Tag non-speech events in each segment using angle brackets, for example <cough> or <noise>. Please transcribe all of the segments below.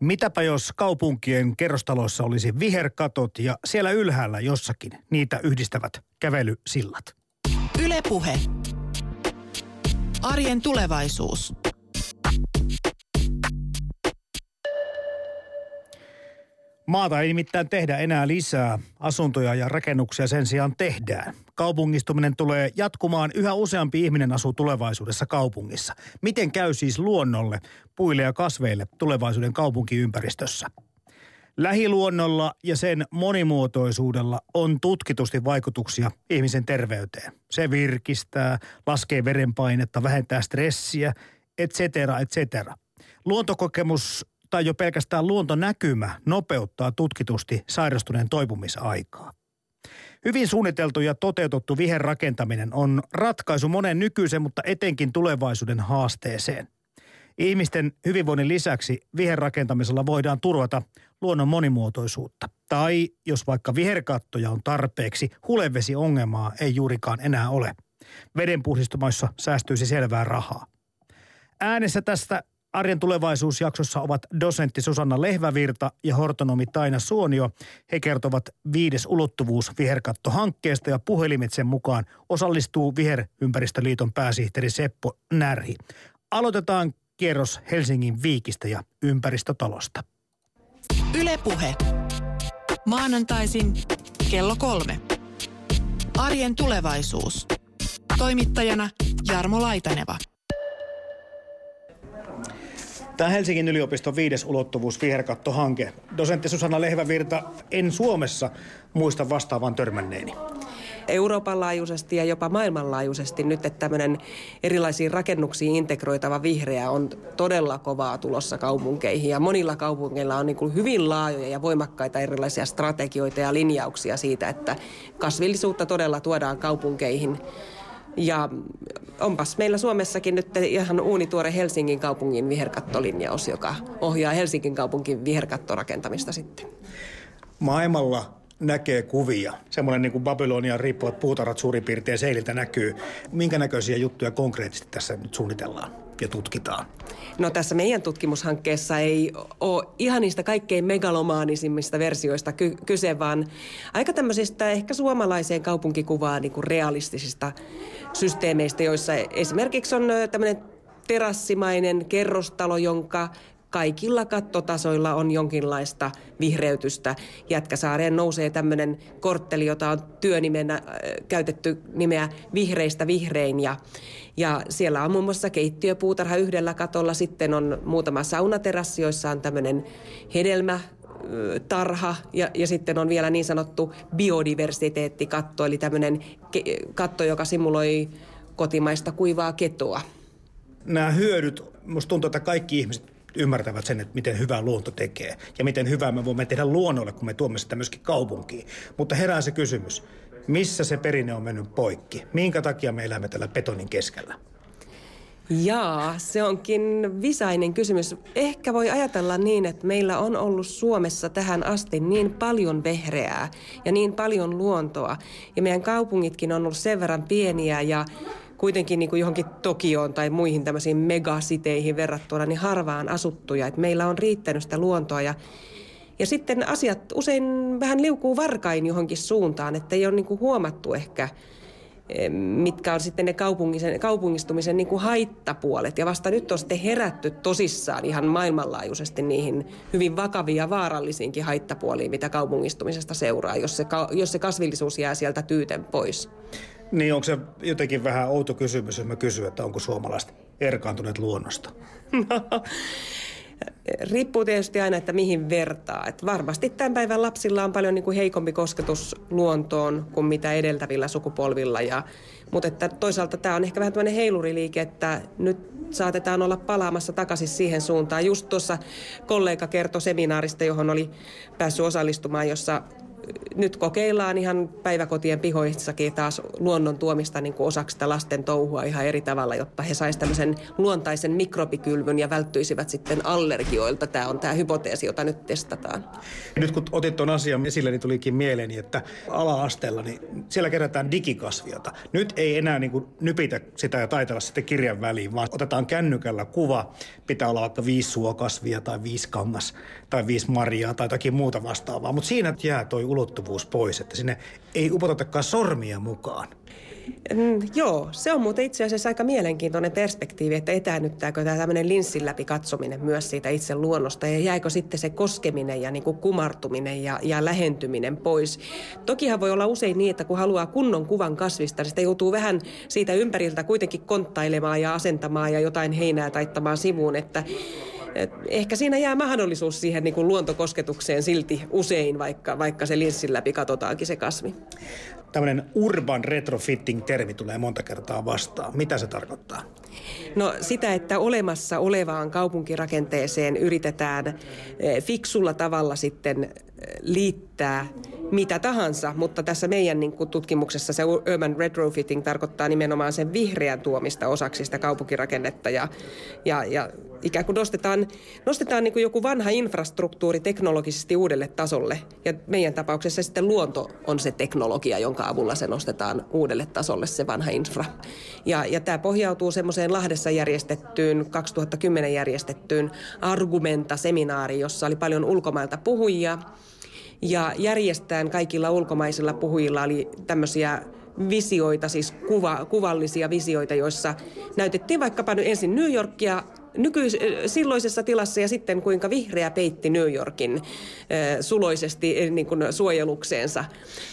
Mitäpä jos kaupunkien kerrostaloissa olisi viherkatot ja siellä ylhäällä jossakin niitä yhdistävät kävelysillat? Ylepuhe. Arjen tulevaisuus. Maata ei nimittäin tehdä enää lisää. Asuntoja ja rakennuksia sen sijaan tehdään. Kaupungistuminen tulee jatkumaan. Yhä useampi ihminen asuu tulevaisuudessa kaupungissa. Miten käy siis luonnolle, puille ja kasveille tulevaisuuden kaupunkiympäristössä? Lähiluonnolla ja sen monimuotoisuudella on tutkitusti vaikutuksia ihmisen terveyteen. Se virkistää, laskee verenpainetta, vähentää stressiä, et cetera, et cetera. Luontokokemus tai jo pelkästään luontonäkymä nopeuttaa tutkitusti sairastuneen toipumisaikaa. Hyvin suunniteltu ja toteutettu viherrakentaminen on ratkaisu monen nykyisen, mutta etenkin tulevaisuuden haasteeseen. Ihmisten hyvinvoinnin lisäksi viherrakentamisella voidaan turvata luonnon monimuotoisuutta. Tai jos vaikka viherkattoja on tarpeeksi, hulevesiongelmaa ei juurikaan enää ole. Vedenpuhdistumoissa säästyisi selvää rahaa. Äänessä tästä Arjen tulevaisuusjaksossa ovat dosentti Susanna Lehvävirta ja hortonomi Taina Suonio. He kertovat viides ulottuvuus viherkattohankkeesta ja puhelimitsen mukaan osallistuu Viherympäristöliiton pääsihteeri Seppo Närhi. Aloitetaan kierros Helsingin Viikistä ja ympäristötalosta. Ylepuhe. Maanantaisin kello kolme. Arjen tulevaisuus. Toimittajana Jarmo Laitaneva. Tämä Helsingin yliopiston viides ulottuvuus viherkattohanke. Dosentti Susanna Lehvävirta, en Suomessa muista vastaavan törmänneeni. Euroopan laajuisesti ja jopa maailmanlaajuisesti nyt, että tämmöinen erilaisiin rakennuksiin integroitava vihreä on todella kovaa tulossa kaupunkeihin. Ja monilla kaupungeilla on niin kuin hyvin laajoja ja voimakkaita erilaisia strategioita ja linjauksia siitä, että kasvillisuutta todella tuodaan kaupunkeihin ja onpas meillä Suomessakin nyt ihan uunituore Helsingin kaupungin viherkattolinjaus, joka ohjaa Helsingin kaupungin viherkattorakentamista sitten. Maailmalla näkee kuvia. Semmoinen niin kuin Babylonian riippuvat puutarhat suurin piirtein seililtä näkyy. Minkä näköisiä juttuja konkreettisesti tässä nyt suunnitellaan? ja tutkitaan? No tässä meidän tutkimushankkeessa ei ole ihan niistä kaikkein megalomaanisimmista versioista ky- kyse, vaan aika tämmöisistä ehkä suomalaiseen kaupunkikuvaan niin kuin realistisista systeemeistä, joissa esimerkiksi on tämmöinen terassimainen kerrostalo, jonka kaikilla kattotasoilla on jonkinlaista vihreytystä. Jätkäsaareen nousee tämmöinen kortteli, jota on työnimenä äh, käytetty nimeä Vihreistä vihrein ja, ja siellä on muun muassa keittiöpuutarha yhdellä katolla, sitten on muutama saunaterassi, joissa on tämmöinen hedelmä tarha ja, ja sitten on vielä niin sanottu biodiversiteettikatto, eli tämmöinen katto, joka simuloi kotimaista kuivaa ketoa. Nämä hyödyt, musta tuntuu, että kaikki ihmiset ymmärtävät sen, että miten hyvää luonto tekee ja miten hyvää me voimme tehdä luonnolle, kun me tuomme sitä myöskin kaupunkiin. Mutta herää se kysymys, missä se perinne on mennyt poikki? Minkä takia me elämme tällä betonin keskellä? Jaa, se onkin visainen kysymys. Ehkä voi ajatella niin, että meillä on ollut Suomessa tähän asti niin paljon vehreää ja niin paljon luontoa. Ja meidän kaupungitkin on ollut sen verran pieniä ja kuitenkin niin kuin johonkin Tokioon tai muihin tämmöisiin megasiteihin verrattuna niin harvaan asuttuja. Et meillä on riittänyt sitä luontoa ja ja sitten asiat usein vähän liukuu varkain johonkin suuntaan, että ei ole niin kuin huomattu ehkä, eh, mitkä on sitten ne kaupungistumisen niin kuin haittapuolet. Ja vasta nyt on sitten herätty tosissaan ihan maailmanlaajuisesti niihin hyvin vakaviin ja vaarallisiinkin haittapuoliin, mitä kaupungistumisesta seuraa, jos se, jos se kasvillisuus jää sieltä tyyten pois. Niin onko se jotenkin vähän outo kysymys, jos mä kysyn, että onko suomalaiset erkaantuneet luonnosta? <laughs> riippuu tietysti aina, että mihin vertaa. Et varmasti tämän päivän lapsilla on paljon niin kuin heikompi kosketus luontoon kuin mitä edeltävillä sukupolvilla. Ja, mutta että toisaalta tämä on ehkä vähän tämmöinen heiluriliike, että nyt saatetaan olla palaamassa takaisin siihen suuntaan. Just tuossa kollega kertoi seminaarista, johon oli päässyt osallistumaan, jossa nyt kokeillaan ihan päiväkotien pihoissakin taas luonnon tuomista niin kuin osaksi sitä lasten touhua ihan eri tavalla, jotta he saisivat tämmöisen luontaisen mikrobikylvyn ja välttyisivät sitten allergioilta. Tämä on tämä hypoteesi, jota nyt testataan. Nyt kun otit tuon asian esille, niin tulikin mieleeni, että ala-asteella, niin siellä kerätään digikasviota. Nyt ei enää niin kuin nypitä sitä ja taitella sitten kirjan väliin, vaan otetaan kännykällä kuva. Pitää olla vaikka viisi suokasvia tai viisi kangas tai viisi marjaa tai jotakin muuta vastaavaa. Mutta siinä jää toi ulottuvuus pois, että sinne ei upotetakaan sormia mukaan. Mm, joo, se on muuten itse asiassa aika mielenkiintoinen perspektiivi, että etäännyttääkö tämä tämmöinen linssin läpi katsominen myös siitä itse luonnosta ja jääkö sitten se koskeminen ja niin kuin kumartuminen ja, ja lähentyminen pois. Tokihan voi olla usein niin, että kun haluaa kunnon kuvan kasvista, niin sitä joutuu vähän siitä ympäriltä kuitenkin konttailemaan ja asentamaan ja jotain heinää taittamaan sivuun, että ehkä siinä jää mahdollisuus siihen niin kuin luontokosketukseen silti usein, vaikka, vaikka se linssin läpi katsotaankin se kasvi. Tämmöinen urban retrofitting-termi tulee monta kertaa vastaan. Mitä se tarkoittaa? No sitä, että olemassa olevaan kaupunkirakenteeseen yritetään eh, fiksulla tavalla sitten liittää mitä tahansa, mutta tässä meidän niin kuin tutkimuksessa se urban retrofitting tarkoittaa nimenomaan sen vihreän tuomista osaksi sitä kaupunkirakennetta ja, ja, ja ikään kuin nostetaan, nostetaan niin kuin joku vanha infrastruktuuri teknologisesti uudelle tasolle ja meidän tapauksessa sitten luonto on se teknologia, jonka avulla se nostetaan uudelle tasolle se vanha infra. Ja, ja tämä pohjautuu semmoiseen Lahdessa järjestettyyn, 2010 järjestettyyn Argumenta-seminaariin, jossa oli paljon ulkomailta puhujia ja järjestään kaikilla ulkomaisilla puhujilla oli tämmöisiä visioita, siis kuva, kuvallisia visioita, joissa näytettiin vaikkapa nyt ensin New Yorkia nykyis- silloisessa tilassa ja sitten kuinka vihreä peitti New Yorkin suloisesti niin kuin suojelukseensa.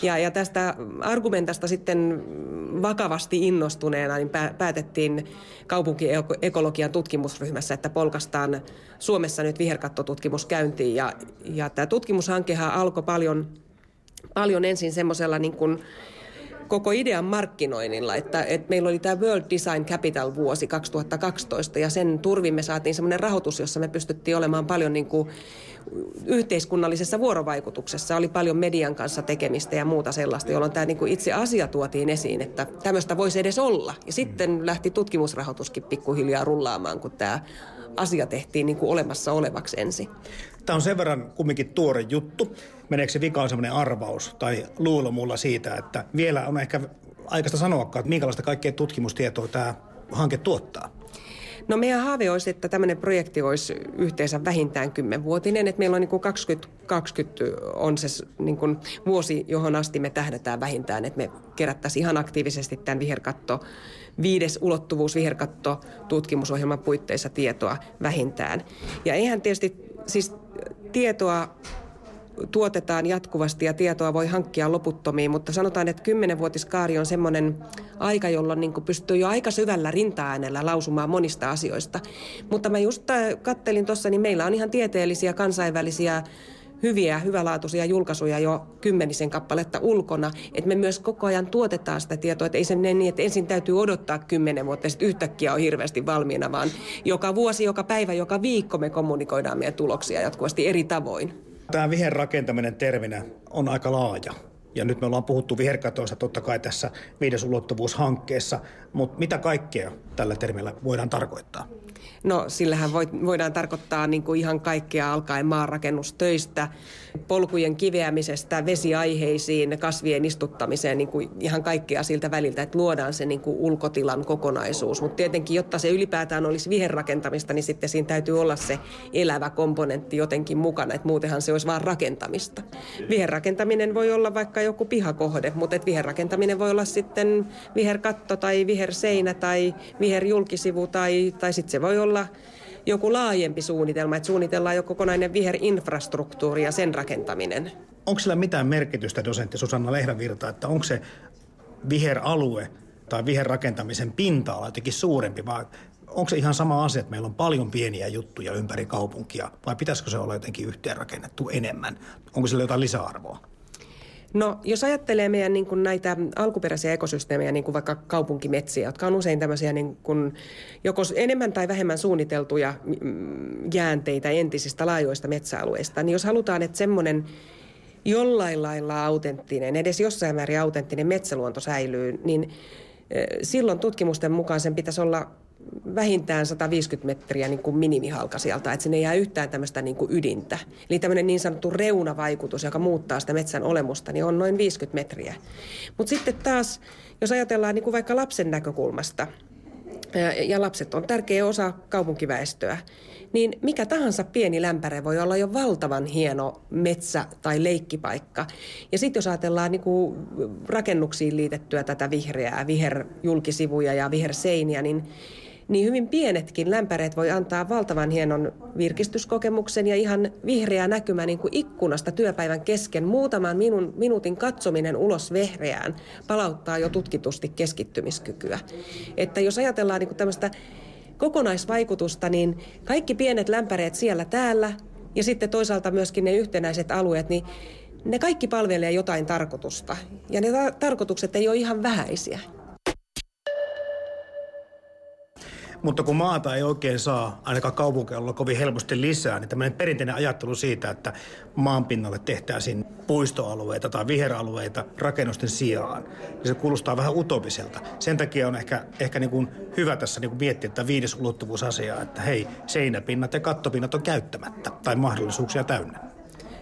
Ja, ja tästä argumentasta sitten vakavasti innostuneena niin päätettiin kaupunkiekologian tutkimusryhmässä, että polkastaan Suomessa nyt viherkattotutkimus käyntiin. Ja, ja tämä tutkimushankehan alkoi paljon, paljon ensin semmoisella niin kuin koko idean markkinoinnilla, että, että meillä oli tämä World Design Capital vuosi 2012 ja sen turvin me saatiin semmoinen rahoitus, jossa me pystyttiin olemaan paljon niin kuin yhteiskunnallisessa vuorovaikutuksessa. Oli paljon median kanssa tekemistä ja muuta sellaista, jolloin tämä niin kuin itse asia tuotiin esiin, että tämmöistä voisi edes olla. Ja sitten lähti tutkimusrahoituskin pikkuhiljaa rullaamaan, kun tämä asia tehtiin niin kuin olemassa olevaksi ensin. Tämä on sen verran kumminkin tuore juttu. Meneekö se vika on sellainen arvaus tai luulo mulla siitä, että vielä on ehkä aikaista sanoa, että minkälaista kaikkea tutkimustietoa tämä hanke tuottaa? No meidän haave olisi, että tämmöinen projekti olisi yhteensä vähintään kymmenvuotinen, että meillä on niin kuin 2020 on se niin kuin vuosi, johon asti me tähdätään vähintään, että me kerättäisiin ihan aktiivisesti tämän viherkatto, viides ulottuvuus viherkatto tutkimusohjelman puitteissa tietoa vähintään. Ja eihän tietysti siis tietoa tuotetaan jatkuvasti ja tietoa voi hankkia loputtomiin, mutta sanotaan, että kymmenenvuotiskaari on semmoinen aika, jolloin niin pystyy jo aika syvällä rinta-äänellä lausumaan monista asioista. Mutta mä just äh, kattelin tuossa, niin meillä on ihan tieteellisiä kansainvälisiä hyviä, hyvälaatuisia julkaisuja jo kymmenisen kappaletta ulkona, että me myös koko ajan tuotetaan sitä tietoa, että ei se mene niin, että ensin täytyy odottaa kymmenen vuotta ja sitten yhtäkkiä on hirveästi valmiina, vaan joka vuosi, joka päivä, joka viikko me kommunikoidaan meidän tuloksia jatkuvasti eri tavoin. Tämä viherrakentaminen terminä on aika laaja. Ja nyt me ollaan puhuttu viherkatoista totta kai tässä viides ulottuvuushankkeessa, mutta mitä kaikkea tällä termillä voidaan tarkoittaa? No sillähän voidaan tarkoittaa niin kuin ihan kaikkea alkaen maanrakennustöistä, polkujen kiveämisestä, vesiaiheisiin, kasvien istuttamiseen, niin kuin ihan kaikkea siltä väliltä, että luodaan se niin kuin ulkotilan kokonaisuus. Mutta tietenkin, jotta se ylipäätään olisi viherrakentamista, niin sitten siinä täytyy olla se elävä komponentti jotenkin mukana, että muutenhan se olisi vain rakentamista. Viherrakentaminen voi olla vaikka joku pihakohde, mutta et viherrakentaminen voi olla sitten viherkatto tai viherseinä tai viherjulkisivu tai, tai sitten se voi olla joku laajempi suunnitelma, että suunnitellaan jo kokonainen viherinfrastruktuuri ja sen rakentaminen. Onko sillä mitään merkitystä, dosentti Susanna Lehvävirta, että onko se viheralue tai viherrakentamisen pinta-ala jotenkin suurempi, vai onko se ihan sama asia, että meillä on paljon pieniä juttuja ympäri kaupunkia, vai pitäisikö se olla jotenkin yhteenrakennettu enemmän? Onko sillä jotain lisäarvoa? No, jos ajattelee meidän niin kuin näitä alkuperäisiä ekosysteemejä, niin kuin vaikka kaupunkimetsiä, jotka on usein tämmöisiä niin kuin joko enemmän tai vähemmän suunniteltuja mm, jäänteitä entisistä laajoista metsäalueista, niin jos halutaan, että semmoinen jollain lailla autenttinen, edes jossain määrin autenttinen metsäluonto säilyy, niin silloin tutkimusten mukaan sen pitäisi olla vähintään 150 metriä niin kuin minimihalka sieltä, että sinne ei jää yhtään tämmöistä niin kuin ydintä. Eli tämmöinen niin sanottu reunavaikutus, joka muuttaa sitä metsän olemusta, niin on noin 50 metriä. Mutta sitten taas, jos ajatellaan niin kuin vaikka lapsen näkökulmasta, ja lapset on tärkeä osa kaupunkiväestöä, niin mikä tahansa pieni lämpäre voi olla jo valtavan hieno metsä- tai leikkipaikka. Ja sitten jos ajatellaan niin kuin rakennuksiin liitettyä tätä vihreää, viherjulkisivuja ja viherseiniä, niin niin hyvin pienetkin lämpäreet voi antaa valtavan hienon virkistyskokemuksen ja ihan vihreää näkymä niin kuin ikkunasta työpäivän kesken. Muutaman minun, minuutin katsominen ulos vehreään palauttaa jo tutkitusti keskittymiskykyä. Että jos ajatellaan niin kuin tämmöistä kokonaisvaikutusta, niin kaikki pienet lämpäreet siellä täällä ja sitten toisaalta myöskin ne yhtenäiset alueet, niin ne kaikki palvelee jotain tarkoitusta. Ja ne ta- tarkoitukset ei ole ihan vähäisiä. Mutta kun maata ei oikein saa ainakaan kaupunkialueella kovin helposti lisää, niin tämmöinen perinteinen ajattelu siitä, että maanpinnalle tehtäisiin puistoalueita tai viheralueita rakennusten sijaan, niin se kuulostaa vähän utopiselta. Sen takia on ehkä, ehkä niin kuin hyvä tässä niin kuin miettiä että viides ulottuvuusasiaa, että hei, seinäpinnat ja kattopinnat on käyttämättä tai mahdollisuuksia täynnä.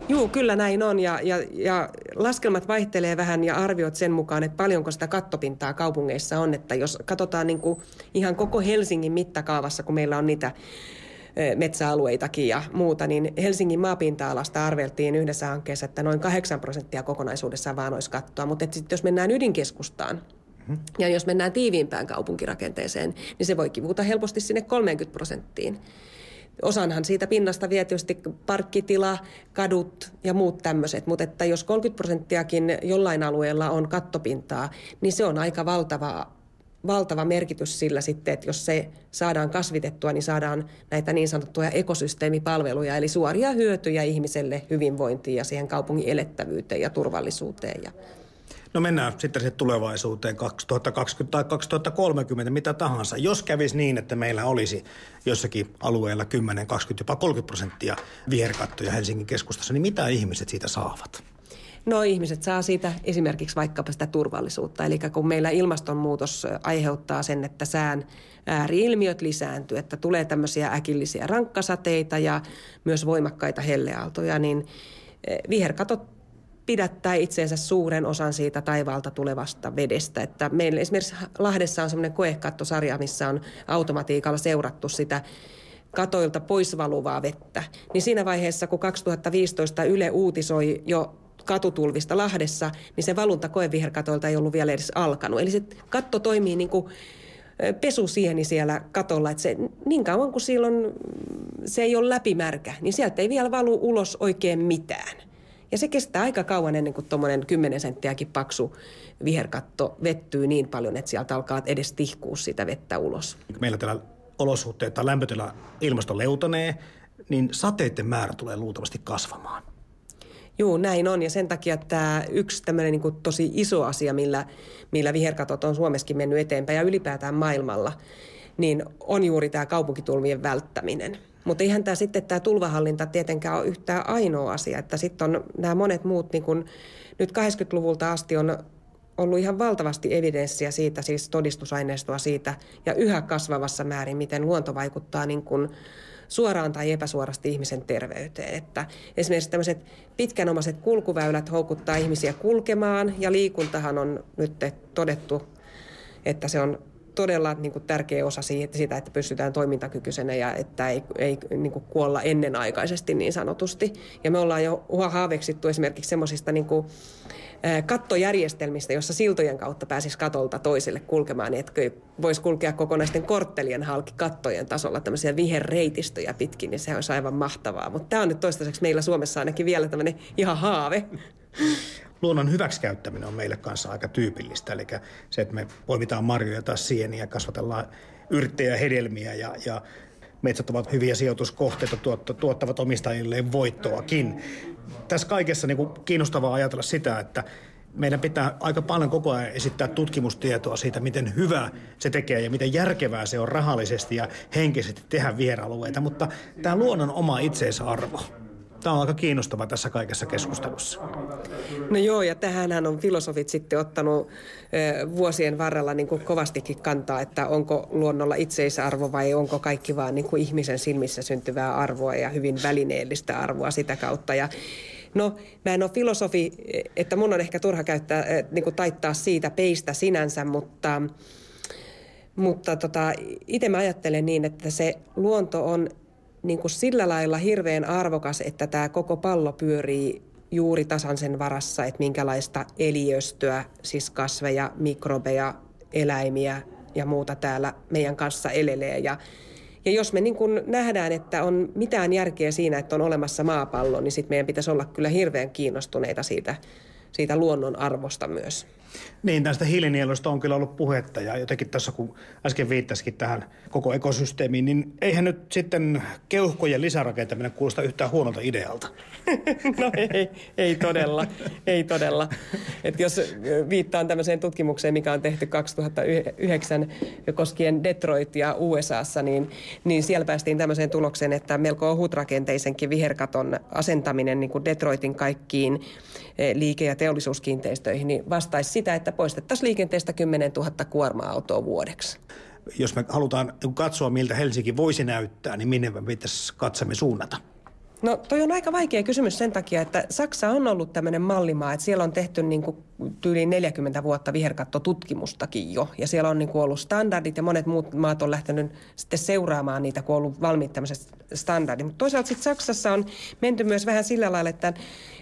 Joo, kyllä näin on ja, ja, ja laskelmat vaihtelee vähän ja arviot sen mukaan, että paljonko sitä kattopintaa kaupungeissa on. Että jos katsotaan niin kuin ihan koko Helsingin mittakaavassa, kun meillä on niitä metsäalueitakin ja muuta, niin Helsingin maapinta-alasta arveltiin yhdessä hankkeessa, että noin 8 prosenttia kokonaisuudessaan vaan olisi kattoa. Mutta sitten jos mennään ydinkeskustaan, ja jos mennään tiiviimpään kaupunkirakenteeseen, niin se voi kivuta helposti sinne 30 prosenttiin. Osanhan siitä pinnasta vie tietysti parkkitila, kadut ja muut tämmöiset, mutta että jos 30 prosenttiakin jollain alueella on kattopintaa, niin se on aika valtava, valtava merkitys sillä sitten, että jos se saadaan kasvitettua, niin saadaan näitä niin sanottuja ekosysteemipalveluja, eli suoria hyötyjä ihmiselle hyvinvointiin ja siihen kaupungin elettävyyteen ja turvallisuuteen ja No mennään sitten se tulevaisuuteen 2020 tai 2030, mitä tahansa. Jos kävisi niin, että meillä olisi jossakin alueella 10, 20, jopa 30 prosenttia viherkattoja Helsingin keskustassa, niin mitä ihmiset siitä saavat? No ihmiset saa siitä esimerkiksi vaikkapa sitä turvallisuutta. Eli kun meillä ilmastonmuutos aiheuttaa sen, että sään ääriilmiöt lisääntyy, että tulee tämmöisiä äkillisiä rankkasateita ja myös voimakkaita helleaaltoja, niin viherkatot pidättää itseensä suuren osan siitä taivaalta tulevasta vedestä. Että meillä esimerkiksi Lahdessa on semmoinen koekattosarja, missä on automatiikalla seurattu sitä katoilta pois valuvaa vettä. Niin siinä vaiheessa, kun 2015 Yle uutisoi jo katutulvista Lahdessa, niin se valunta koeviherkatoilta ei ollut vielä edes alkanut. Eli se katto toimii niin kuin pesusieni siellä katolla, että se, niin kauan kuin silloin se ei ole läpimärkä, niin sieltä ei vielä valu ulos oikein mitään. Ja se kestää aika kauan ennen kuin tuommoinen 10 senttiäkin paksu viherkatto vettyy niin paljon, että sieltä alkaa edes tihkua sitä vettä ulos. Meillä täällä olosuhteet tai lämpötila ilmasto leutanee, niin sateiden määrä tulee luultavasti kasvamaan. Joo, näin on. Ja sen takia tämä yksi tämmöinen niin tosi iso asia, millä, millä viherkatot on Suomessakin mennyt eteenpäin ja ylipäätään maailmalla, niin on juuri tämä kaupunkitulvien välttäminen. Mutta eihän tämä sitten tämä tulvahallinta tietenkään ole yhtään ainoa asia, että sitten on nämä monet muut, niin kun nyt 80-luvulta asti on ollut ihan valtavasti evidenssiä siitä, siis todistusaineistoa siitä, ja yhä kasvavassa määrin, miten luonto vaikuttaa niin kun suoraan tai epäsuorasti ihmisen terveyteen. Että esimerkiksi tämmöiset pitkänomaiset kulkuväylät houkuttaa ihmisiä kulkemaan, ja liikuntahan on nyt todettu, että se on todella niin kuin tärkeä osa siitä, että pystytään toimintakykyisenä ja että ei, ei niin kuin kuolla ennenaikaisesti niin sanotusti. Ja me ollaan jo haaveksittu esimerkiksi semmoisista niin kattojärjestelmistä, jossa siltojen kautta pääsisi katolta toiselle kulkemaan, niin että voisi kulkea kokonaisten korttelien halki kattojen tasolla tämmöisiä viherreitistöjä pitkin, niin se olisi aivan mahtavaa. Mutta tämä on nyt toistaiseksi meillä Suomessa ainakin vielä tämmöinen ihan haave luonnon hyväksikäyttäminen on meille kanssa aika tyypillistä. Eli se, että me poimitaan marjoja tai sieniä, kasvatellaan yrttejä, hedelmiä ja, ja metsät ovat hyviä sijoituskohteita, tuottavat omistajilleen voittoakin. Tässä kaikessa niin kuin kiinnostavaa ajatella sitä, että meidän pitää aika paljon koko ajan esittää tutkimustietoa siitä, miten hyvä se tekee ja miten järkevää se on rahallisesti ja henkisesti tehdä vieralueita. Mutta tämä luonnon oma itseisarvo, Tämä on aika kiinnostava tässä kaikessa keskustelussa. No joo, ja tähänhän on filosofit sitten ottanut vuosien varrella niin kuin kovastikin kantaa, että onko luonnolla itseisarvo vai onko kaikki vaan niin kuin ihmisen silmissä syntyvää arvoa ja hyvin välineellistä arvoa sitä kautta. Ja No, mä en ole filosofi, että mun on ehkä turha käyttää, niin kuin taittaa siitä peistä sinänsä, mutta, mutta tota, itse mä ajattelen niin, että se luonto on niin kuin sillä lailla hirveän arvokas, että tämä koko pallo pyörii juuri tasan sen varassa, että minkälaista eliöstöä, siis kasveja, mikrobeja, eläimiä ja muuta täällä meidän kanssa elelee. Ja, ja jos me niin kun nähdään, että on mitään järkeä siinä, että on olemassa maapallo, niin sitten meidän pitäisi olla kyllä hirveän kiinnostuneita siitä, siitä luonnon arvosta myös. Niin, tästä hiilinielusta on kyllä ollut puhetta ja jotenkin tässä kun äsken viittasikin tähän koko ekosysteemiin, niin eihän nyt sitten keuhkojen lisärakentaminen kuulosta yhtään huonolta idealta. <laughs> No ei, ei todella, ei todella. Et jos viittaan tämmöiseen tutkimukseen, mikä on tehty 2009 koskien Detroitia USAssa, niin, niin siellä päästiin tämmöiseen tulokseen, että melko ohutrakenteisenkin viherkaton asentaminen niin kuin Detroitin kaikkiin eh, liike- ja teollisuuskiinteistöihin niin vastaisi sitä, että poistettaisiin liikenteestä 10 000 kuorma-autoa vuodeksi. Jos me halutaan katsoa, miltä Helsinki voisi näyttää, niin minne me pitäisi katsamme suunnata? No toi on aika vaikea kysymys sen takia, että Saksa on ollut tämmöinen mallimaa, että siellä on tehty niin kuin tyyliin 40 vuotta viherkattotutkimustakin jo. Ja siellä on niin kuin ollut standardit ja monet muut maat on lähtenyt sitten seuraamaan niitä, kun on ollut valmiit tämmöiset standardit. Mutta toisaalta sitten Saksassa on menty myös vähän sillä lailla, että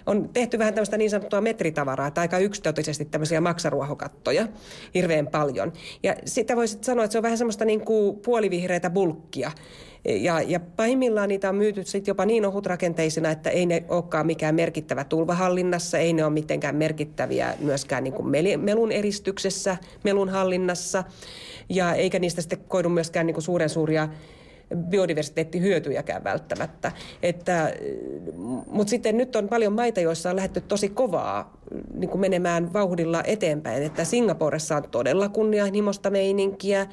on tehty vähän tämmöistä niin sanottua metritavaraa, tai aika yksitöisesti tämmöisiä maksaruohokattoja hirveän paljon. Ja sitä voisi sanoa, että se on vähän semmoista niin kuin puolivihreitä bulkkia. Ja, ja pahimmillaan niitä on myyty sitten jopa niin ohutrakenteisina, että ei ne olekaan mikään merkittävä tulvahallinnassa, ei ne ole mitenkään merkittäviä myöskään niin kuin melun eristyksessä, melun hallinnassa, ja eikä niistä sitten koidu myöskään niin kuin suuren suuria biodiversiteettihyötyjäkään välttämättä. Että, mutta sitten nyt on paljon maita, joissa on lähdetty tosi kovaa niin kuin menemään vauhdilla eteenpäin. Että Singaporessa on todella kunnianhimoista meininkiä.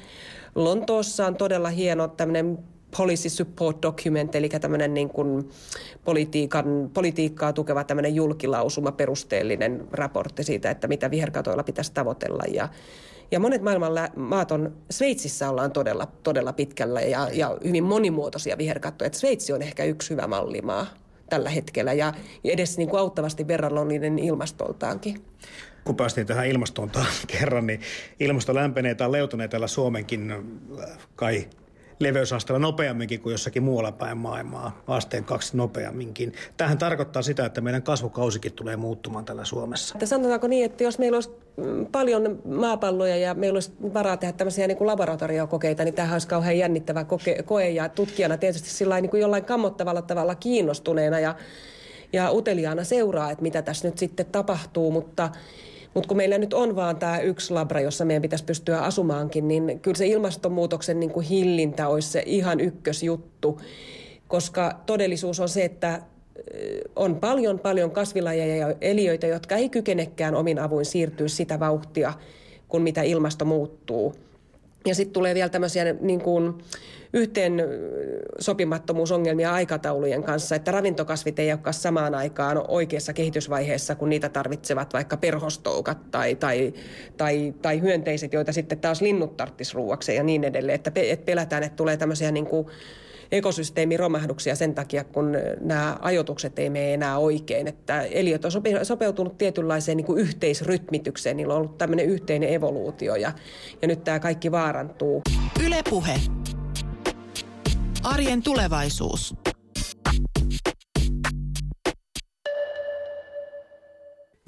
Lontoossa on todella hieno tämmöinen policy support document, eli tämmöinen niin kuin politiikan, politiikkaa tukeva tämmöinen julkilausuma, perusteellinen raportti siitä, että mitä viherkatoilla pitäisi tavoitella. Ja, ja monet maailman maat on, Sveitsissä ollaan todella, todella pitkällä ja, ja hyvin monimuotoisia viherkattoja. Että Sveitsi on ehkä yksi hyvä mallimaa tällä hetkellä ja edes niin kuin auttavasti verrannollinen ilmastoltaankin kun päästiin tähän ilmastoon <laughs> kerran, niin ilmasto lämpenee tai leutunee täällä Suomenkin kai leveysasteella nopeamminkin kuin jossakin muualla päin maailmaa, asteen kaksi nopeamminkin. Tähän tarkoittaa sitä, että meidän kasvukausikin tulee muuttumaan täällä Suomessa. Että sanotaanko niin, että jos meillä olisi mm, paljon maapalloja ja meillä olisi varaa tehdä tämmöisiä niin kuin laboratoriokokeita, niin tämähän olisi kauhean jännittävä koke, koe ja tutkijana tietysti sillä niin kuin jollain kammottavalla tavalla kiinnostuneena ja, ja uteliaana seuraa, että mitä tässä nyt sitten tapahtuu, mutta mutta kun meillä nyt on vaan tämä yksi labra, jossa meidän pitäisi pystyä asumaankin, niin kyllä se ilmastonmuutoksen niin kuin hillintä olisi se ihan ykkösjuttu, koska todellisuus on se, että on paljon paljon kasvilajeja ja eliöitä, jotka ei kykenekään omin avuin siirtyä sitä vauhtia, kun mitä ilmasto muuttuu. Ja sitten tulee vielä tämmöisiä niin kuin, yhteen sopimattomuusongelmia aikataulujen kanssa, että ravintokasvit ei olekaan samaan aikaan oikeassa kehitysvaiheessa, kun niitä tarvitsevat vaikka perhostoukat tai, tai, tai, tai hyönteiset, joita sitten taas linnut tarttis ruuakseen ja niin edelleen. Että, että pelätään, että tulee tämmöisiä niin kuin ekosysteemiromahduksia sen takia, kun nämä ajoitukset ei mene enää oikein. Että eliöt on sopeutunut tietynlaiseen niin kuin yhteisrytmitykseen, niillä on ollut tämmöinen yhteinen evoluutio ja, ja nyt tämä kaikki vaarantuu. Ylepuhe. Arjen tulevaisuus.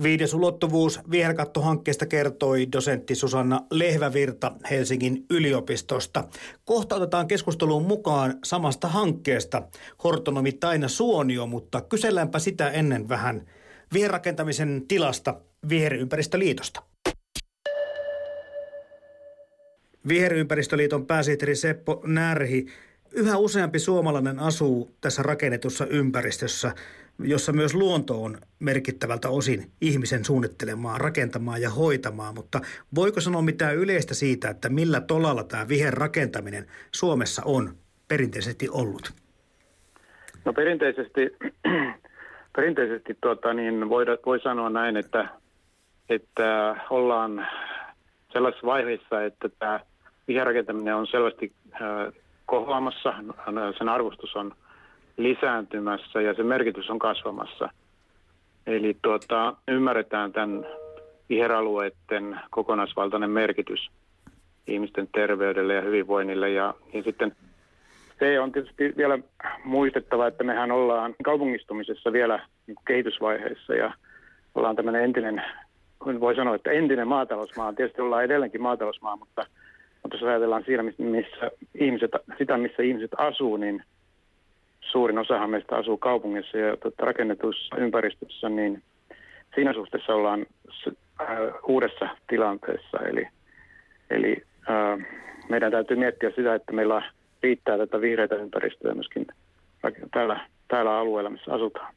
Viides ulottuvuus viherkattohankkeesta kertoi dosentti Susanna Lehvävirta Helsingin yliopistosta. Kohta otetaan keskusteluun mukaan samasta hankkeesta hortonomi Taina Suonio, mutta kyselläänpä sitä ennen vähän viherrakentamisen tilasta Viherympäristöliitosta. Viherympäristöliiton pääsihteeri Seppo Närhi Yhä useampi suomalainen asuu tässä rakennetussa ympäristössä, jossa myös luonto on merkittävältä osin ihmisen suunnittelemaan, rakentamaan ja hoitamaan, mutta voiko sanoa mitään yleistä siitä, että millä tolalla tämä viherrakentaminen Suomessa on perinteisesti ollut? No perinteisesti <clears throat> perinteisesti tuota, niin voi, voi sanoa näin, että, että ollaan sellaisessa vaiheessa, että tämä viherrakentaminen on selvästi äh, kohoamassa, sen arvostus on lisääntymässä ja sen merkitys on kasvamassa. Eli tuota, ymmärretään tämän viheralueiden kokonaisvaltainen merkitys ihmisten terveydelle ja hyvinvoinnille. Ja, ja sitten se on tietysti vielä muistettava, että mehän ollaan kaupungistumisessa vielä kehitysvaiheessa ja ollaan tämmöinen entinen, voi sanoa, että entinen maatalousmaa. Tietysti ollaan edelleenkin maatalousmaa, mutta, mutta jos ajatellaan siinä, missä ihmiset, sitä, missä ihmiset asuu, niin suurin osahan meistä asuu kaupungissa ja tuota, rakennetussa ympäristössä, niin siinä suhteessa ollaan äh, uudessa tilanteessa. Eli, eli äh, meidän täytyy miettiä sitä, että meillä riittää tätä vihreitä ympäristöä myöskin täällä, täällä alueella, missä asutaan.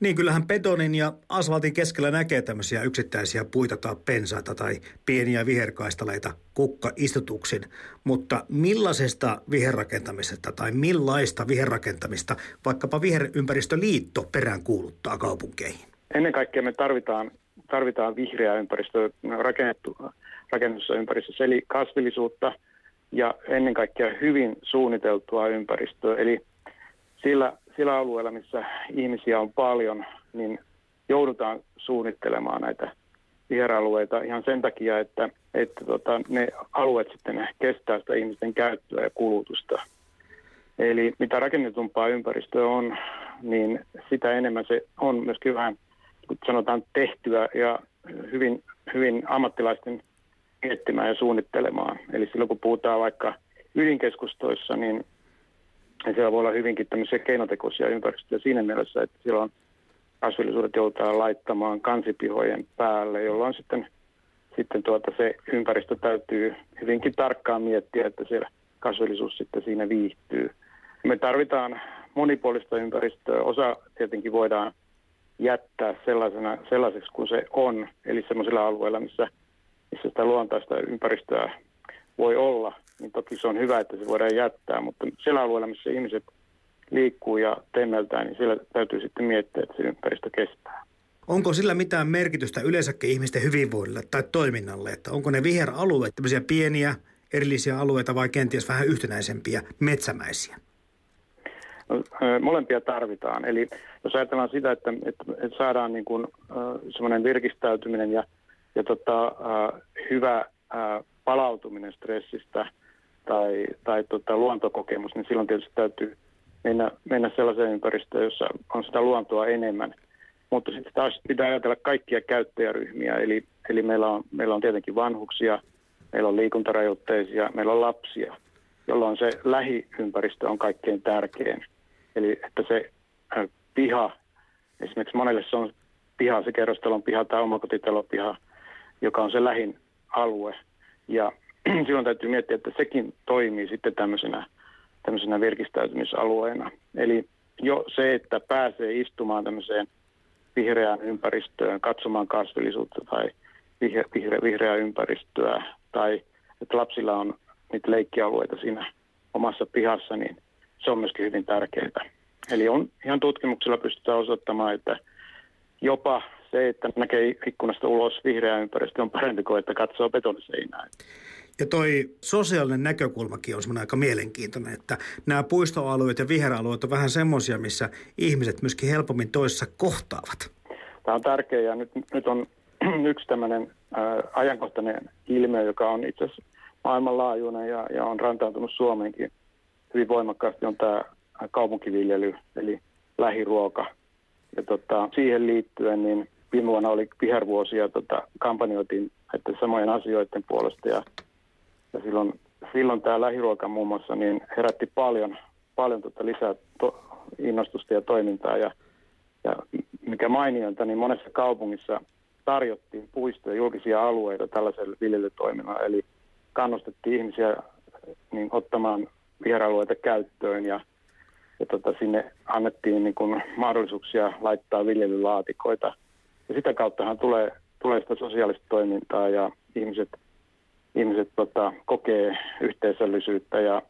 Niin, kyllähän betonin ja asfaltin keskellä näkee tämmöisiä yksittäisiä puita tai pensaita tai pieniä viherkaistaleita kukkaistutuksin. Mutta millaisesta viherrakentamisesta tai millaista viherrakentamista vaikkapa Viherympäristöliitto perään kuuluttaa kaupunkeihin? Ennen kaikkea me tarvitaan, tarvitaan vihreää ympäristöä rakennettu, rakennussa ympäristössä, eli kasvillisuutta – ja ennen kaikkea hyvin suunniteltua ympäristöä. Eli sillä, sillä alueella, missä ihmisiä on paljon, niin joudutaan suunnittelemaan näitä viheralueita ihan sen takia, että, että tota, ne alueet sitten kestää sitä ihmisten käyttöä ja kulutusta. Eli mitä rakennetumpaa ympäristöä on, niin sitä enemmän se on myöskin vähän, sanotaan, tehtyä ja hyvin, hyvin ammattilaisten miettimään ja suunnittelemaan. Eli silloin kun puhutaan vaikka ydinkeskustoissa, niin siellä voi olla hyvinkin tämmöisiä keinotekoisia ympäristöjä siinä mielessä, että silloin kasvillisuudet joudutaan laittamaan kansipihojen päälle, jolloin sitten, sitten tuota se ympäristö täytyy hyvinkin tarkkaan miettiä, että siellä kasvillisuus sitten siinä viihtyy. Me tarvitaan monipuolista ympäristöä. Osa tietenkin voidaan jättää sellaisena, sellaiseksi kuin se on, eli sellaisilla alueilla, missä missä sitä luontaista ympäristöä voi olla, niin toki se on hyvä, että se voidaan jättää, mutta sillä alueella, missä ihmiset liikkuu ja temmeltää, niin siellä täytyy sitten miettiä, että se ympäristö kestää. Onko sillä mitään merkitystä yleensäkin ihmisten hyvinvoinnille tai toiminnalle, että onko ne viheralueet tämmöisiä pieniä erillisiä alueita vai kenties vähän yhtenäisempiä metsämäisiä? No, molempia tarvitaan. Eli jos ajatellaan sitä, että, että, että saadaan niin kuin, semmoinen virkistäytyminen ja ja tota, hyvä palautuminen stressistä tai, tai tota, luontokokemus, niin silloin tietysti täytyy mennä, mennä sellaiseen ympäristöön, jossa on sitä luontoa enemmän. Mutta sitten taas pitää ajatella kaikkia käyttäjäryhmiä, eli, eli meillä, on, meillä on tietenkin vanhuksia, meillä on liikuntarajoitteisia, meillä on lapsia, jolloin se lähiympäristö on kaikkein tärkein. Eli että se äh, piha, esimerkiksi monelle se on piha, se kerrostalon piha tai omakotitalon piha, joka on se lähin alue. Ja <clears throat> silloin täytyy miettiä, että sekin toimii sitten tämmöisenä, tämmöisenä virkistäytymisalueena. Eli jo se, että pääsee istumaan tämmöiseen vihreään ympäristöön, katsomaan kasvillisuutta tai vihre, vihre, vihreää ympäristöä, tai että lapsilla on niitä leikkialueita siinä omassa pihassa, niin se on myöskin hyvin tärkeää. Eli on ihan tutkimuksella pystytään osoittamaan, että jopa se, että näkee ikkunasta ulos vihreä ympäristö on parempi kuin että katsoo betoniseinää. Ja toi sosiaalinen näkökulmakin on semmoinen aika mielenkiintoinen, että nämä puistoalueet ja viheralueet on vähän semmoisia, missä ihmiset myöskin helpommin toissa kohtaavat. Tämä on tärkeää ja nyt, nyt on <clears throat> yksi tämmöinen ajankohtainen ilmiö, joka on itse asiassa maailmanlaajuinen ja, ja on rantautunut Suomeenkin hyvin voimakkaasti, on tämä kaupunkiviljely, eli lähiruoka. Ja tota, siihen liittyen niin viime vuonna oli vihervuosi ja tota, kampanjoitiin näiden samojen asioiden puolesta ja, ja silloin, silloin tämä lähiruoka muun muassa niin herätti paljon, paljon tota lisää to, innostusta ja toimintaa. Ja, ja mikä mainionta, niin monessa kaupungissa tarjottiin puistoja julkisia alueita tällaiselle viljelytoiminnalle, eli kannustettiin ihmisiä niin, ottamaan viheralueita käyttöön ja, ja tota, sinne annettiin niin kuin, mahdollisuuksia laittaa viljelylaatikoita – ja sitä kauttahan tulee, tulee sitä sosiaalista toimintaa ja ihmiset, ihmiset tota, kokee yhteisöllisyyttä ja